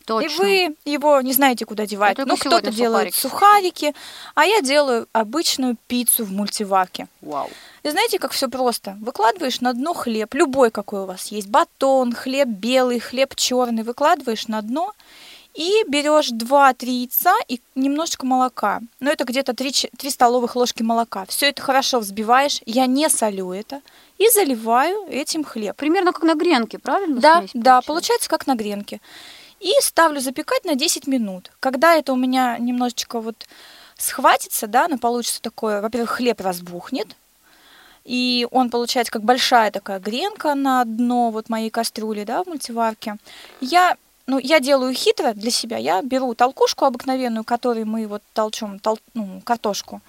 Точно. И вы его не знаете, куда девать. Я только Ну, кто-то делает сухарики, а я делаю обычную пиццу в мультиварке. Вау. И знаете, как все просто? Выкладываешь на дно хлеб, любой какой у вас есть, батон, хлеб белый, хлеб черный, выкладываешь на дно и берешь 2-3 яйца и немножечко молока. Ну, это где-то 3, 3 столовых ложки молока. Все это хорошо взбиваешь, я не солю это, и заливаю этим хлеб. Примерно как на гренке, правильно? Да, да, получается как на гренке. И ставлю запекать на 10 минут. Когда это у меня немножечко вот схватится, да, но получится такое, во-первых, хлеб разбухнет, и он получается как большая такая гренка на дно вот моей кастрюли, да, в мультиварке. Я, ну, я делаю хитро для себя. Я беру толкушку обыкновенную, которой мы вот толчем тол- ну, картошку,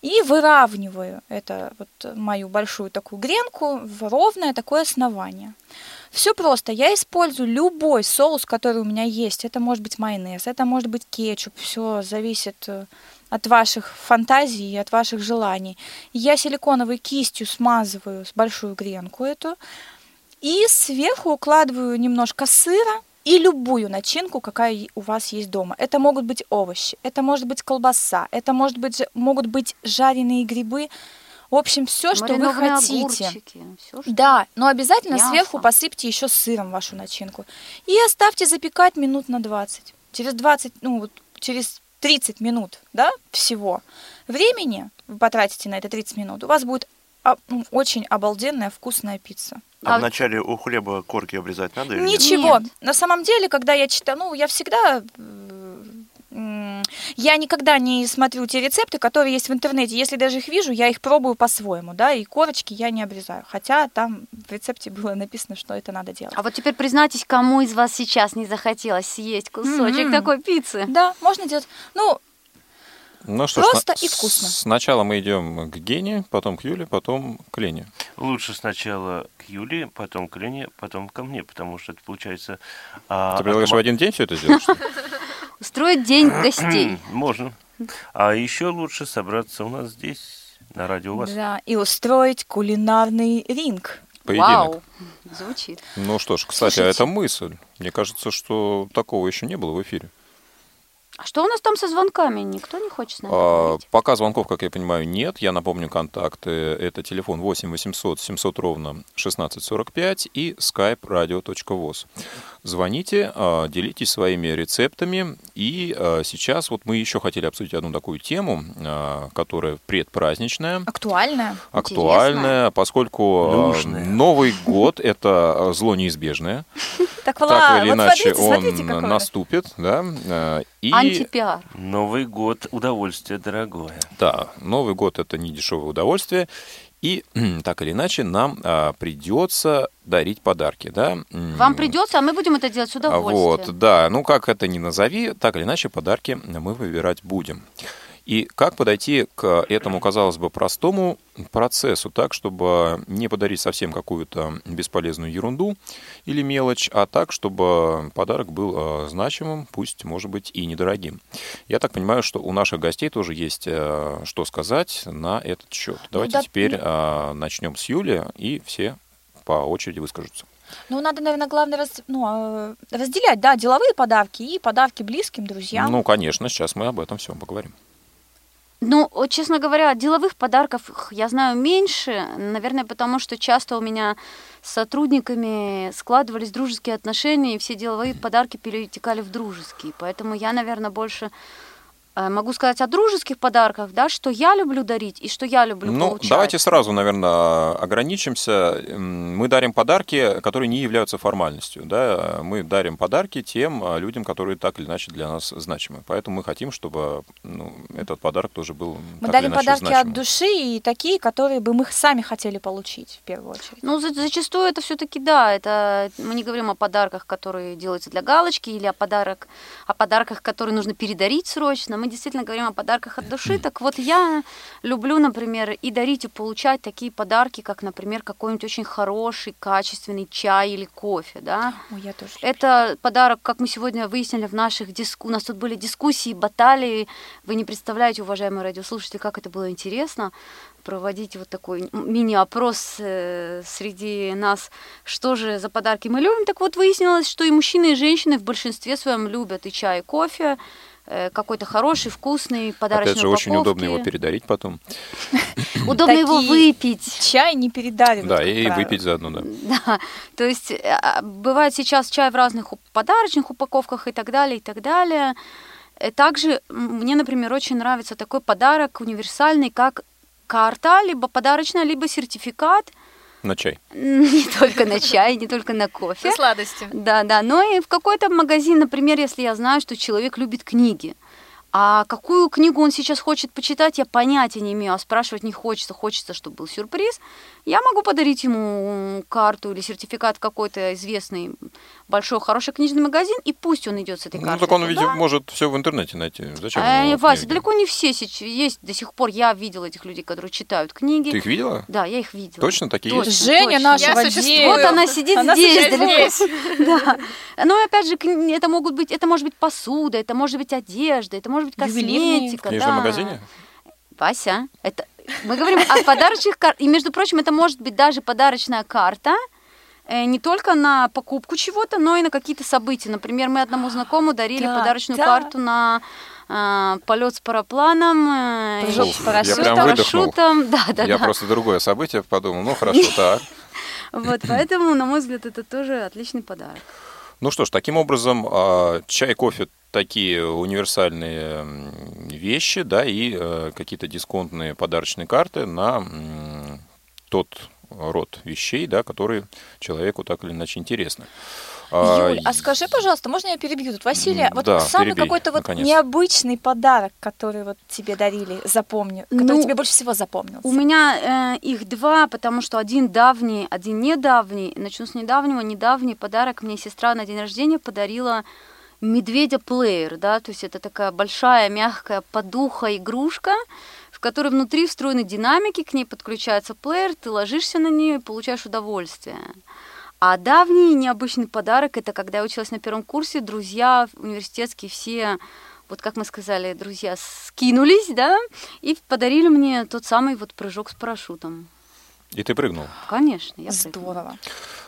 и выравниваю это вот мою большую такую гренку в ровное такое основание. Все просто. Я использую любой соус, который у меня есть. Это может быть майонез, это может быть кетчуп. Все зависит э, от ваших фантазий и от ваших желаний. Я силиконовой кистью смазываю большую гренку эту. И сверху укладываю немножко сыра и любую начинку, какая у вас есть дома. Это могут быть овощи, это может быть колбаса, это может быть, могут быть жареные грибы. В общем, все, что вы хотите. огурчики, всё, что- Да, но обязательно Мясо. сверху посыпьте еще сыром вашу начинку. И оставьте запекать минут на 20. Через 20, ну вот через 30 минут, да, всего времени вы потратите на это 30 минут, у вас будет а, ну, очень обалденная вкусная пицца. А вначале у хлеба корки обрезать надо или нет? Ничего. На самом деле, когда я читаю, ну, я всегда... Я никогда не смотрю те рецепты, которые есть в интернете. Если даже их вижу, я их пробую по-своему, да, и корочки я не обрезаю. Хотя там в рецепте было написано, что это надо делать. А вот теперь признайтесь, кому из вас сейчас не захотелось съесть кусочек М. такой пиццы? Да, можно делать. Ну, Ну что ж, Просто сна- и вкусно. Сначала мы идем к Гене, потом к Юле, потом к Лене. Лучше сначала к Юле, потом к Лене, потом ко мне, потому что это получается... а, Ты предлагаешь отма- в один день все это сделать? Устроить день гостей. Можно. А еще лучше собраться у нас здесь, на радио у вас. да, и устроить кулинарный ринг. Поединок. Вау, звучит. Ну что ж, кстати, а Слушайте. это мысль. Мне кажется, что такого еще не было в эфире. А что у нас там со звонками? Никто не хочет с нами А, пока звонков, как я понимаю, нет. Я напомню контакты. Это телефон 8 800 700 ровно 1645 и skype radio.voz. Звоните, а, делитесь своими рецептами. И а, сейчас вот мы еще хотели обсудить одну такую тему, а, которая предпраздничная. Актуальная. Актуальная, поскольку а, Нужная. Новый год это зло неизбежное. Так, Так Влад, или вот иначе смотрите, он смотрите, какой. наступит, да. а, И Антипиар. Новый год, удовольствие дорогое. Да, Новый год это не дешевое удовольствие. И так или иначе нам а, придется дарить подарки, да? Вам придется, а мы будем это делать с удовольствием. Вот, да, ну как это ни назови, так или иначе подарки мы выбирать будем. И как подойти к этому, казалось бы, простому процессу, так, чтобы не подарить совсем какую-то бесполезную ерунду или мелочь, а так, чтобы подарок был э, значимым, пусть, может быть, и недорогим. Я так понимаю, что у наших гостей тоже есть э, что сказать на этот счет. Давайте да, теперь ну- э, начнем с Юли, и все по очереди выскажутся. Ну, надо, наверное, главное раз, ну, э, разделять, да, деловые подарки и подарки близким, друзьям. Ну, конечно, сейчас мы об этом всем поговорим. Ну, честно говоря, деловых подарков я знаю меньше, наверное, потому что часто у меня с сотрудниками складывались дружеские отношения, и все деловые подарки перетекали в дружеские. Поэтому я, наверное, больше могу сказать о дружеских подарках, да, что я люблю дарить и что я люблю Ну, получать. давайте сразу, наверное, ограничимся. Мы дарим подарки, которые не являются формальностью. Да? Мы дарим подарки тем а, людям, которые так или иначе для нас значимы. Поэтому мы хотим, чтобы ну, этот подарок тоже был Мы так дарим подарки значимым. от души и такие, которые бы мы сами хотели получить в первую очередь. Ну, за- зачастую это все-таки да, это мы не говорим о подарках, которые делаются для галочки, или о, подарок, о подарках, которые нужно передарить срочно. Мы действительно говорим о подарках от души. Так вот, я люблю, например, и дарить, и получать такие подарки, как, например, какой-нибудь очень хороший, качественный чай или кофе, да. Ой, я тоже. Это подарок, как мы сегодня выяснили в наших диску... У нас тут были дискуссии, баталии. Вы не представляете, уважаемые радиослушатели, как это было интересно проводить вот такой мини-опрос э, среди нас, что же за подарки мы любим. Так вот, выяснилось, что и мужчины, и женщины в большинстве своем любят и чай, и кофе, какой-то хороший, вкусный, подарочный Опять же, очень удобно его передарить потом. Удобно его выпить. Чай не передаривают. Да, и выпить заодно, да. Да, то есть э, а, бывает сейчас чай в разных подарочных упаковках и так далее, и так далее. Э, Также мне, например, очень нравится такой подарок универсальный, как карта, либо подарочная, либо сертификат На чай. не только на чай, не только на кофе. Все сладости. Да, да, но и в какой-то магазин, например, если я знаю, что человек любит книги. А какую книгу он сейчас хочет почитать, я понятия не имею, а спрашивать не хочется, хочется, чтобы был сюрприз. Я могу подарить ему карту или сертификат какой-то известный большой хороший книжный магазин, и пусть он идет с этой Ну, картой. так он, туда. видимо, может все в интернете найти. Зачем? Э, ему Вася, книги? далеко не все сейчас есть до сих пор. Я видела этих людей, которые читают книги. Ты их видела? Да, я их видела. Точно такие Точно, есть? Женя точно. дела. Вот она сидит Она здесь, далеко. здесь. Да. Но опять же, это могут быть, это может быть посуда, это может быть одежда, это может быть косметика. В книжном да. магазине? Вася, это мы говорим о подарочных картах. И, между прочим, это может быть даже подарочная карта, не только на покупку чего-то, но и на какие-то события. Например, мы одному знакомому дарили Да, подарочную да. карту на э, полет с парапланом, э, Прыжок с Я парашютом. парашютом. Да, да, Я да. просто другое событие подумал. Ну, хорошо, так. Вот, поэтому, на мой взгляд, это тоже отличный подарок. Ну что ж, таким образом, а, чай, кофе такие универсальные вещи, да, и э, какие-то дисконтные подарочные карты на тот род вещей, да, которые человеку так или иначе интересны. А, Юль, а скажи, пожалуйста, можно я перебью тут? Василия, вот да, самый перебей, какой-то вот наконец. необычный подарок, который вот тебе дарили, запомню, который Ну, тебе больше всего запомнился. У меня э, их два, потому что один давний, один недавний. Начну с недавнего. Недавний подарок мне сестра на день рождения подарила медведя-плеер, да, то есть это такая большая, мягкая подуха игрушка, которой внутри встроены динамики, к ней подключается плеер, ты ложишься на нее и получаешь удовольствие. А давний необычный подарок это когда я училась на первом курсе, друзья университетские все, вот как мы сказали, друзья скинулись, да, и подарили мне тот самый вот прыжок с парашютом. И ты прыгнул. Конечно, я прыгнула. Здорово.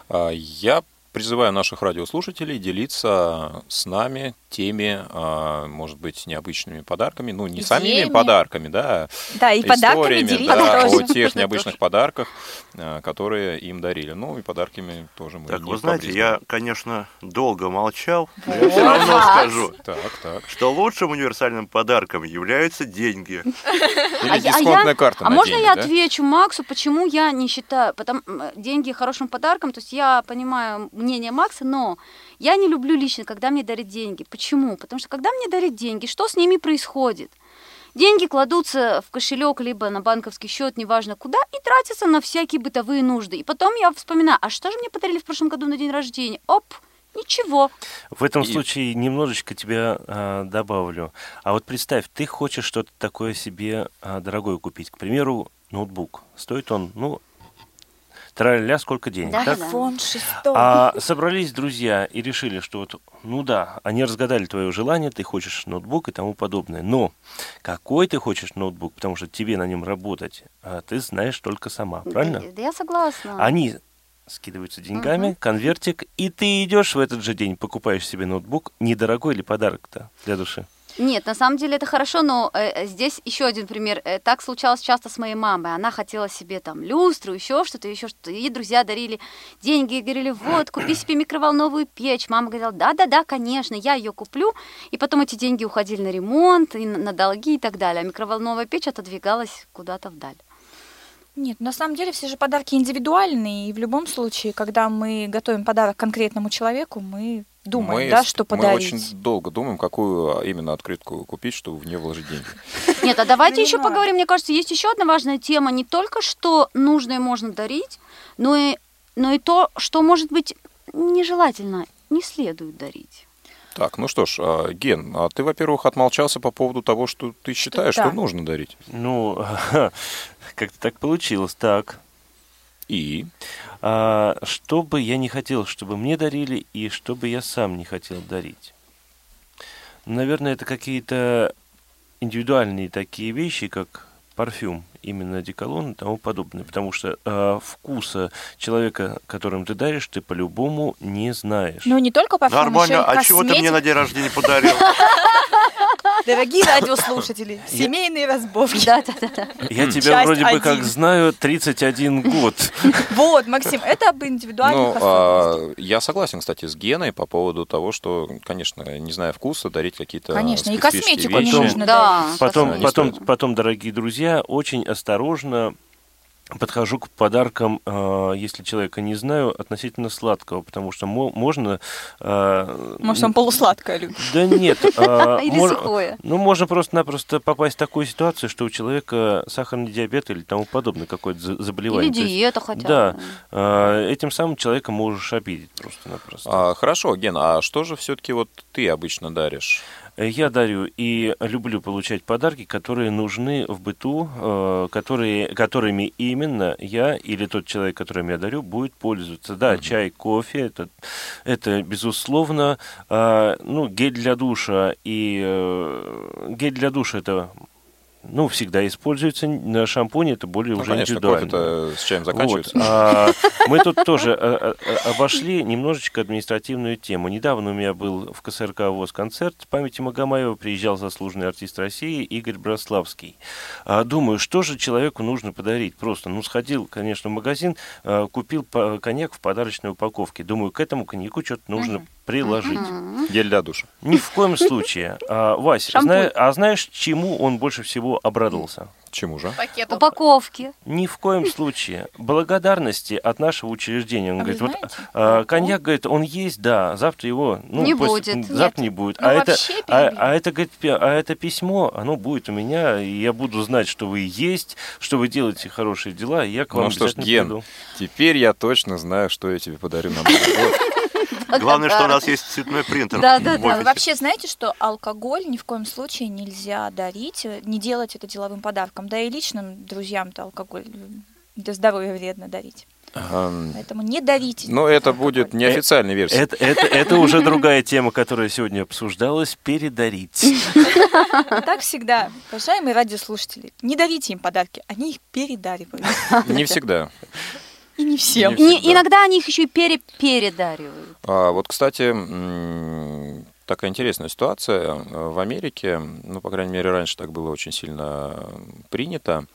А, Я призываю наших радиослушателей делиться с нами теми, а, может быть, необычными подарками. Ну, не самими Идеями. подарками, да, Да, и подарками историями, делиться да, тоже. о тех необычных подарках, а, которые им дарили. Ну, и подарками тоже мы Так, вы знаете, я, конечно, долго молчал, но я все равно скажу, Так, так. что лучшим универсальным подарком являются деньги. Или А а дисконтная карта А можно я отвечу Максу, почему я не считаю деньги хорошим подарком? То есть я понимаю мнение Макса, но я не люблю лично, когда мне дарят деньги. Почему? Потому что когда мне дарят деньги, что с ними происходит? Деньги кладутся в кошелек либо на банковский счет, неважно куда, и тратятся на всякие бытовые нужды. И потом я вспоминаю, а что же мне подарили в прошлом году на день рождения? Оп, ничего. В этом И- случае немножечко тебя а, добавлю. А вот представь, ты хочешь что-то такое себе а, дорогое купить. К примеру, ноутбук. Стоит он, ну, траля сколько денег, Да, так? да. Фон. А собрались друзья и решили, что вот, ну да, они разгадали твое желание, ты хочешь ноутбук и тому подобное. Но какой ты хочешь ноутбук, потому что тебе на нем работать, а ты знаешь только сама, правильно? Да, да я согласна. Они скидываются деньгами, конвертик, и ты идешь в этот же день, покупаешь себе ноутбук. Недорогой ли подарок-то для души? Нет, на самом деле это хорошо, но э, здесь еще один пример. Э, так случалось часто с моей мамой. Она хотела себе там люстру, еще что-то, еще что-то. И друзья дарили деньги и говорили, вот, купи себе микроволновую печь. Мама говорила, да-да-да, конечно, я ее куплю. И потом эти деньги уходили на ремонт, и на, на долги и так далее. А микроволновая печь отодвигалась куда-то вдаль. Нет, на самом деле все же подарки индивидуальные, и в любом случае, когда мы готовим подарок конкретному человеку, мы думаем, мы, да, что мы подарить. очень долго думаем, какую именно открытку купить, чтобы в нее вложить деньги. Нет, а давайте еще поговорим. Мне кажется, есть еще одна важная тема. Не только что нужно и можно дарить, но и, но и то, что, может быть, нежелательно, не следует дарить. Так, ну что ж, а, Ген, а ты, во-первых, отмолчался по поводу того, что ты считаешь, Да. что нужно дарить. Ну, как-то так получилось, так. И? А, что бы я не хотел, чтобы мне дарили, и что бы я сам не хотел дарить. Наверное, это какие-то индивидуальные такие вещи, как парфюм, именно одеколон и тому подобное. Потому что а, вкуса человека, которым ты даришь, ты по-любому не знаешь. Ну, не только парфюм, Нормально, еще и а чего ты мне на день рождения подарил? Дорогие радиослушатели, семейные разборки. Да, да, да, да. Я тебя Часть вроде бы как знаю 31 год. Вот, Максим, это об индивидуальных Ну, особенностях. а, я согласен, кстати, с Геной по поводу того, что, конечно, не зная вкуса, дарить какие-то Конечно, и косметику не нужно Да. Потом, Не потом, потом, дорогие друзья, очень осторожно подхожу к подаркам, э, если человека не знаю, относительно сладкого, потому что мо- можно... э, Может, он полусладкое любит. Да нет. э, Или сухое. Ну, можно просто-напросто попасть в такую ситуацию, что у человека сахарный диабет или тому подобное какое-то за- заболевание. Или диета хотя Да. бы. э, Этим самым человека можешь обидеть просто-напросто. А, хорошо, Ген, а что же все-таки вот ты обычно даришь? Э, Я дарю и люблю получать подарки, которые нужны в быту, э, которые, которыми именно я или тот человек, которым я дарю, будет пользоваться. Да, чай, кофе, это, это безусловно. А, ну, гель для душа и э, гель для душа это ну, всегда используется. На шампуне это более Ну, уже конечно, индивидуально. кофе-то с чаем Вот. заканчивается. А, мы тут тоже а, а, обошли немножечко административную тему. Недавно у меня был в КСРК ВОЗ концерт памяти Магомаева, приезжал заслуженный артист России Игорь Брославский. А, Думаю, что же человеку нужно подарить? Просто, ну, сходил, конечно, в магазин, а, купил коньяк в подарочной упаковке. Думаю, к этому коньяку что-то нужно приложить. Гель для душа. Ни в коем случае. А, Вась, зна- а знаешь, чему он больше всего обрадовался? Чему же? Пакетом. Упаковки. Ни в коем случае. Благодарности от нашего учреждения. Он А вы говорит, вот знаете? а, коньяк, говорит, он есть, да, завтра его, ну, Не после- будет. завтра Нет. не будет. Ну, а, это, а, а это, говорит, а это письмо, оно будет у меня, и я буду знать, что вы есть, что вы делаете хорошие дела, и я к вам Ну что ж, Ген, приду. теперь я точно знаю, что я тебе подарю на Новый год. Главное, что у нас есть цветной принтер Да, да, да. Вообще знаете, что алкоголь ни в коем случае нельзя дарить, не делать это деловым подарком. Да и личным друзьям-то алкоголь для здоровья вредно дарить. Поэтому не дарите. Но это будет неофициальная версия. Это, это, это уже другая тема, которая сегодня обсуждалась. Передарить. Так всегда, уважаемые радиослушатели, не дарите им подарки, они их передаривают. Не всегда. И не всем. Не Не- всегда. иногда они их еще и пере передаривают. А, вот, кстати, такая интересная ситуация. В Америке, ну, по крайней мере, раньше так было очень сильно принято.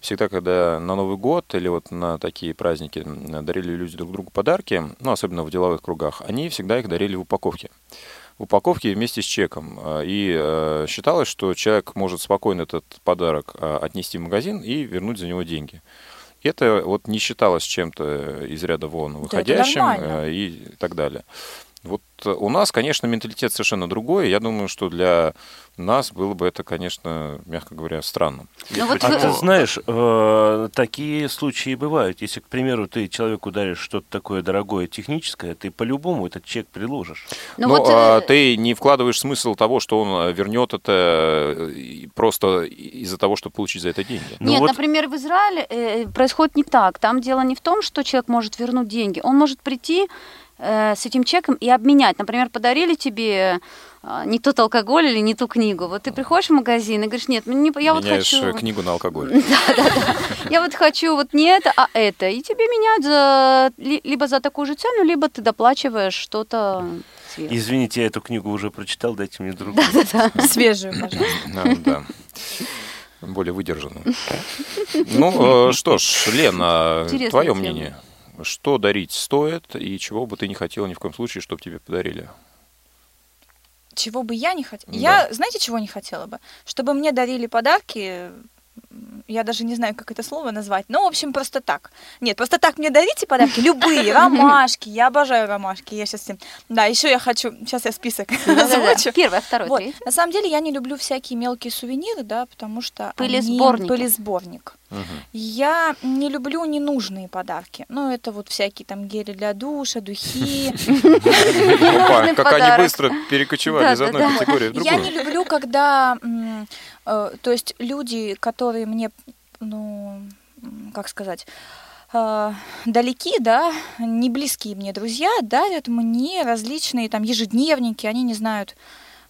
Всегда, когда на Новый год или вот на такие праздники дарили люди друг другу подарки, ну, особенно в деловых кругах, они всегда их дарили в упаковке. В упаковке вместе с чеком. А, И э, считалось, что человек может спокойно этот подарок а, отнести в магазин и вернуть за него деньги. Это вот не считалось чем-то из ряда вон выходящим э, и так далее. Вот э, у нас, конечно, менталитет совершенно другой. Я думаю, что для нас было бы это, конечно, мягко говоря, странно. Ну вот А вы- ты знаешь, э, такие случаи бывают. Если, к примеру, ты человеку даришь что-то такое дорогое, техническое, ты по-любому этот чек приложишь. Ну Но вот, а, э, ты не вкладываешь смысл того, что он э, вернет это просто из-за того, чтобы получить за это деньги. Ну Нет, вот- например, в Израиле происходит не так. Там дело не в том, что человек может вернуть деньги. Он может прийти с этим чеком и обменять. Например, подарили тебе э, не тот алкоголь или не ту книгу. Вот ты приходишь в магазин и говоришь, нет, не, я вот Меняешь хочу... э, книгу на алкоголь. Да, да, да. Я вот хочу вот не это, а это. И тебе меняют за, ли- либо за такую же цену, либо ты доплачиваешь что-то сверху. Извините, я эту книгу уже прочитал, дайте мне другую. Да-да-да. Свежую, пожалуйста. Да, да. Более выдержанную. Ну, э, что ж, Лена, твое тема. мнение. Что дарить стоит и чего бы ты не хотела ни в коем случае, чтобы тебе подарили? Чего бы я не хотела? Да. Я, знаете, чего не хотела бы? Чтобы мне дарили подарки, я даже не знаю, как это слово назвать. Ну, в общем, просто так. Нет, просто так мне дарите подарки, любые, ромашки. Я обожаю ромашки. Я сейчас... Да, еще я хочу... Сейчас я список Да-да-да. озвучу. Первое, второе, Вот. третье. На самом деле я не люблю всякие мелкие сувениры, да, потому что они- Пылесборники. Пылесборник. Я не люблю ненужные подарки. Ну, это вот всякие там гели для душа, духи. Опа, как они быстро перекочевали из одной категории в Я не другую. люблю, когда, то есть люди, которые мне, ну, как сказать, э, далеки, да, не близкие мне друзья, дарят мне различные там ежедневники, они не знают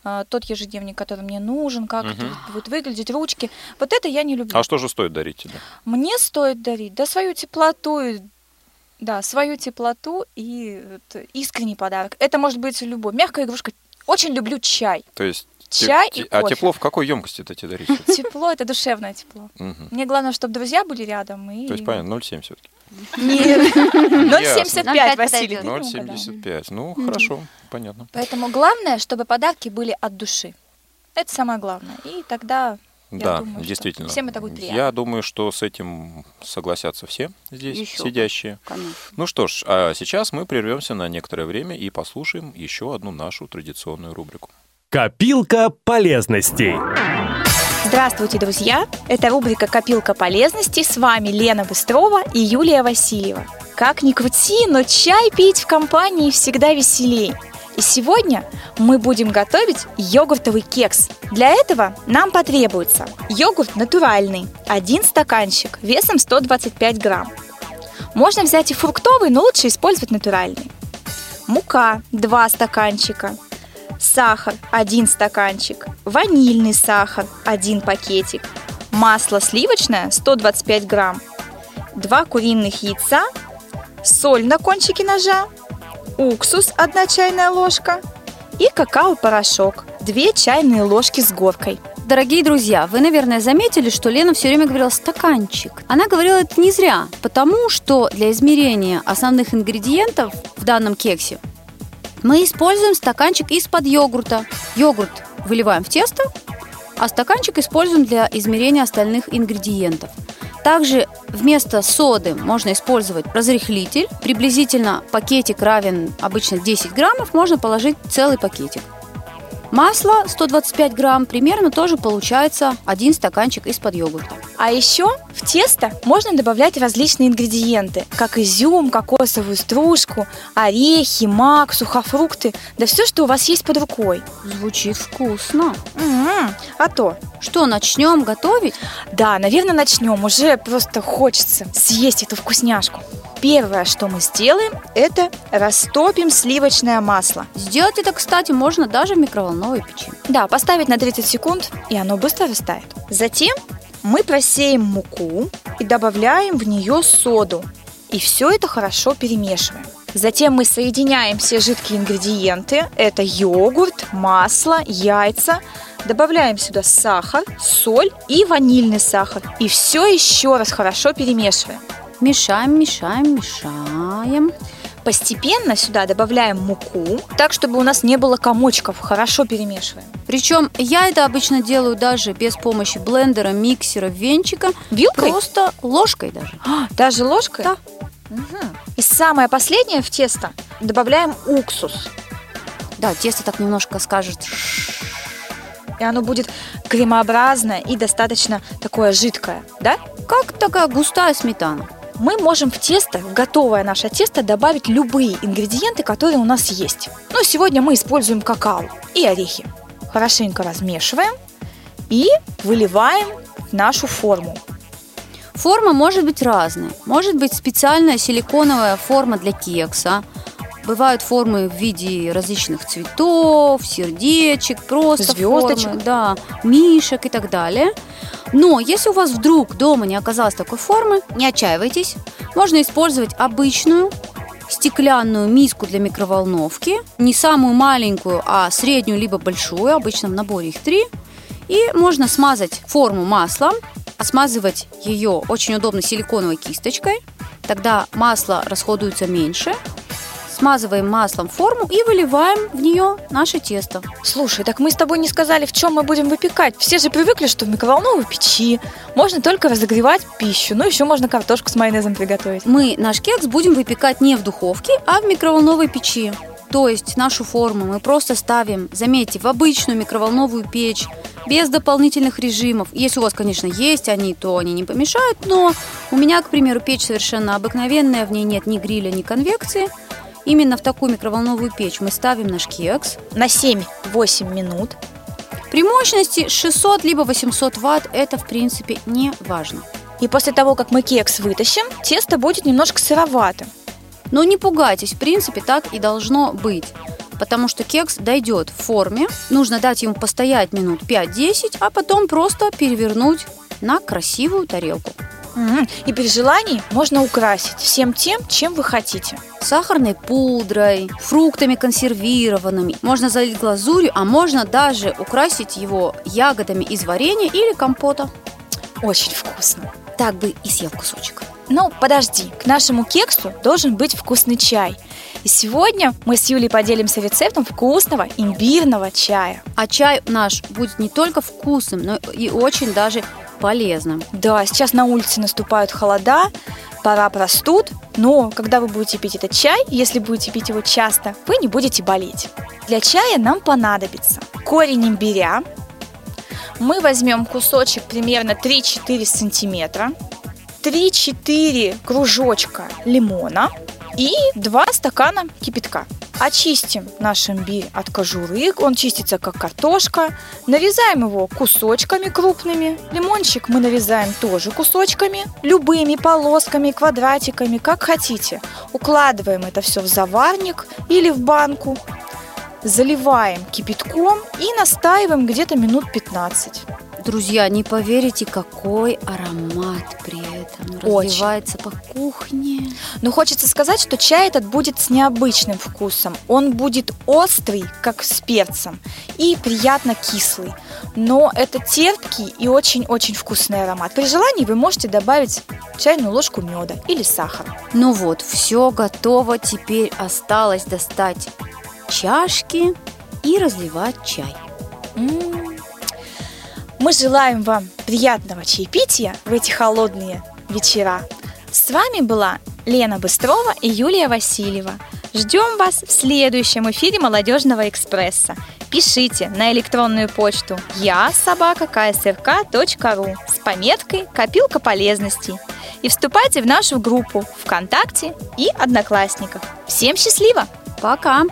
э, тот ежедневник, который мне нужен, как это Мгм. будет выглядеть, ручки. Вот это я не люблю. А что же стоит дарить тебе? Мне стоит дарить, да, свою теплоту, да, свою теплоту и искренний подарок. Это может быть любой. Мягкая игрушка. Очень люблю чай. То есть Чай те- и А кофе. тепло в какой емкости это тебе дарить? Тепло это душевное тепло. Мне главное, чтобы друзья были рядом. И... То есть, понятно, 0,7 все-таки. Нет. 0,75, Ясно. Василий. ты 0,75. Ну, хорошо, понятно. Поэтому главное, чтобы подарки были от души. Это самое главное. И тогда я Да, думаю, действительно. всем это будет приятно. Я думаю, что с этим согласятся все здесь Еще сидящие. конечно. Ну что ж, а сейчас мы прервемся на некоторое время и послушаем еще одну нашу традиционную рубрику. Копилка полезностей. Здравствуйте, друзья! Это рубрика «Копилка полезностей». С вами Лена Быстрова и Юлия Васильева. Как ни крути, но чай пить в компании всегда веселей. И сегодня мы будем готовить йогуртовый кекс. Для этого нам потребуется йогурт натуральный, один стаканчик весом 125 грамм. Можно взять и фруктовый, но лучше использовать натуральный. Мука 2 стаканчика, сахар 1 стаканчик, ванильный сахар 1 пакетик, масло сливочное 125 грамм, 2 куриных яйца, соль на кончике ножа, уксус 1 чайная ложка и какао-порошок 2 чайные ложки с горкой. Дорогие друзья, вы, наверное, заметили, что Лена все время говорила «стаканчик». Она говорила это не зря, потому что для измерения основных ингредиентов в данном кексе мы используем стаканчик из-под йогурта. Йогурт выливаем в тесто, а стаканчик используем для измерения остальных ингредиентов. Также вместо соды можно использовать разрыхлитель. Приблизительно пакетик равен обычно 10 граммов, можно положить целый пакетик. Масло 125 грамм, примерно тоже получается один стаканчик из-под йогурта. А еще в тесто можно добавлять различные ингредиенты, как изюм, кокосовую стружку, орехи, мак, сухофрукты, да все, что у вас есть под рукой. Звучит вкусно. М-м, а то. Что, начнем готовить? Да, наверное, начнем. Уже просто хочется съесть эту вкусняшку. Первое, что мы сделаем, это растопим сливочное масло. Сделать это, кстати, можно даже в микроволновой печи. Да, поставить на 30 секунд, и оно быстро растает. Затем мы просеем муку и добавляем в нее соду. И все это хорошо перемешиваем. Затем мы соединяем все жидкие ингредиенты. Это йогурт, масло, яйца. Добавляем сюда сахар, соль и ванильный сахар. И все еще раз хорошо перемешиваем. Мешаем, мешаем, мешаем. Постепенно сюда добавляем муку, так, чтобы у нас не было комочков. Хорошо перемешиваем. Причем я это обычно делаю даже без помощи блендера, миксера, венчика. Вилкой? Просто ложкой даже. А, даже ложкой? Да. И самое последнее в тесто добавляем уксус. Да, тесто так немножко скажет. И оно будет кремообразное и достаточно такое жидкое, да? Как такая густая сметана. Мы можем в тесто, в готовое наше тесто, добавить любые ингредиенты, которые у нас есть. Ну, сегодня мы используем какао и орехи. Хорошенько размешиваем и выливаем в нашу форму. Форма может быть разной. Может быть специальная силиконовая форма для кекса. Бывают формы в виде различных цветов, сердечек, просто Звездочек. формы, да, мишек и так далее. Но если у вас вдруг дома не оказалось такой формы, не отчаивайтесь. Можно использовать обычную стеклянную миску для микроволновки, не самую маленькую, а среднюю либо большую, обычно в наборе их три. И можно смазать форму маслом, а смазывать ее очень удобно силиконовой кисточкой. Тогда масло расходуется меньше. Смазываем маслом форму и выливаем в нее наше тесто. Слушай, так мы с тобой не сказали, в чем мы будем выпекать. Все же привыкли, что в микроволновой печи можно только разогревать пищу. Ну, еще можно картошку с майонезом приготовить. Мы наш кекс будем выпекать не в духовке, а в микроволновой печи. То есть нашу форму мы просто ставим, заметьте, в обычную микроволновую печь, без дополнительных режимов. Если у вас, конечно, есть они, то они не помешают, но у меня, к примеру, печь совершенно обыкновенная, в ней нет ни гриля, ни конвекции. Именно в такую микроволновую печь мы ставим наш кекс. На 7-8 минут. При мощности 600 либо 800 ватт это, в принципе, не важно. И после того, как мы кекс вытащим, тесто будет немножко сыроватым. Но не пугайтесь, в принципе, так и должно быть. Потому что кекс дойдет в форме, нужно дать ему постоять минут 5-10, а потом просто перевернуть на красивую тарелку. И при желании можно украсить всем тем, чем вы хотите. Сахарной пудрой, фруктами консервированными. Можно залить глазурью, а можно даже украсить его ягодами из варенья или компота. Очень вкусно. Так бы и съел кусочек. Ну, подожди, к нашему кексу должен быть вкусный чай. И сегодня мы с Юлей поделимся рецептом вкусного имбирного чая. А чай наш будет не только вкусным, но и очень даже полезным. Да, сейчас на улице наступают холода, пора простуд, но когда вы будете пить этот чай, если будете пить его часто, вы не будете болеть. Для чая нам понадобится корень имбиря. Мы возьмем кусочек примерно 3-4 сантиметра, 3-4 кружочка лимона и 2 стакана кипятка. Очистим наш имбирь от кожуры, он чистится как картошка. Нарезаем его кусочками крупными. Лимончик мы нарезаем тоже кусочками, любыми полосками, квадратиками, как хотите. Укладываем это все в заварник или в банку. Заливаем кипятком и настаиваем где-то минут 15. Друзья, не поверите, какой аромат при этом Очень. разливается по кухне. Но хочется сказать, что чай этот будет с необычным вкусом. Он будет острый, как с перцем, и приятно кислый. Но это терпкий и очень-очень вкусный аромат. При желании вы можете добавить чайную ложку меда или сахара. Ну вот, все готово. Теперь осталось достать чашки и разливать чай. М. Мы желаем вам приятного чаепития в эти холодные вечера. С вами была Лена Быстрова и Юлия Васильева. Ждем вас в следующем эфире «Молодежного экспресса». Пишите на электронную почту я с пометкой «Копилка полезностей» и вступайте в нашу группу ВКонтакте и Одноклассниках. Всем счастливо! Пока!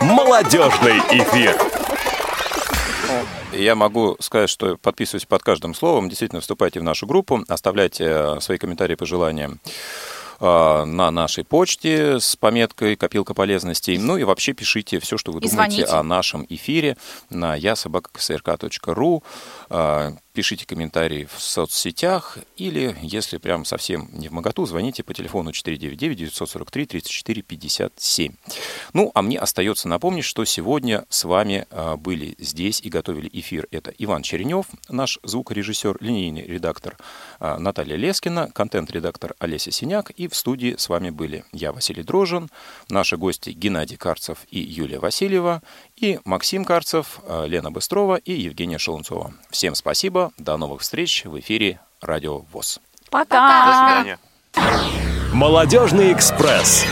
Молодежный эфир. Я могу сказать, что подписываюсь под каждым словом. Действительно, вступайте в нашу группу, оставляйте э, свои комментарии, пожелания э, на нашей почте с пометкой «Копилка полезностей». Ну и вообще пишите все, что вы И думаете звоните. о нашем эфире на ясобакаксрк.ру. Пишите комментарии в соцсетях или, если прям совсем не в моготу, звоните по телефону 499-943-34-57. Ну, а мне остается напомнить, что сегодня с вами а, были здесь и готовили эфир. Это Иван Черенев, наш звукорежиссер, линейный редактор а, Наталья Лескина, контент-редактор Олеся Синяк. И в студии с вами были я, Василий Дрожин, наши гости Геннадий Карцев и Юлия Васильева, и Максим Карцев, а, Лена Быстрова и Евгения Шелунцова. Всем спасибо, до новых встреч в эфире Радио ВОЗ. Пока! До свидания. Молодежный экспресс.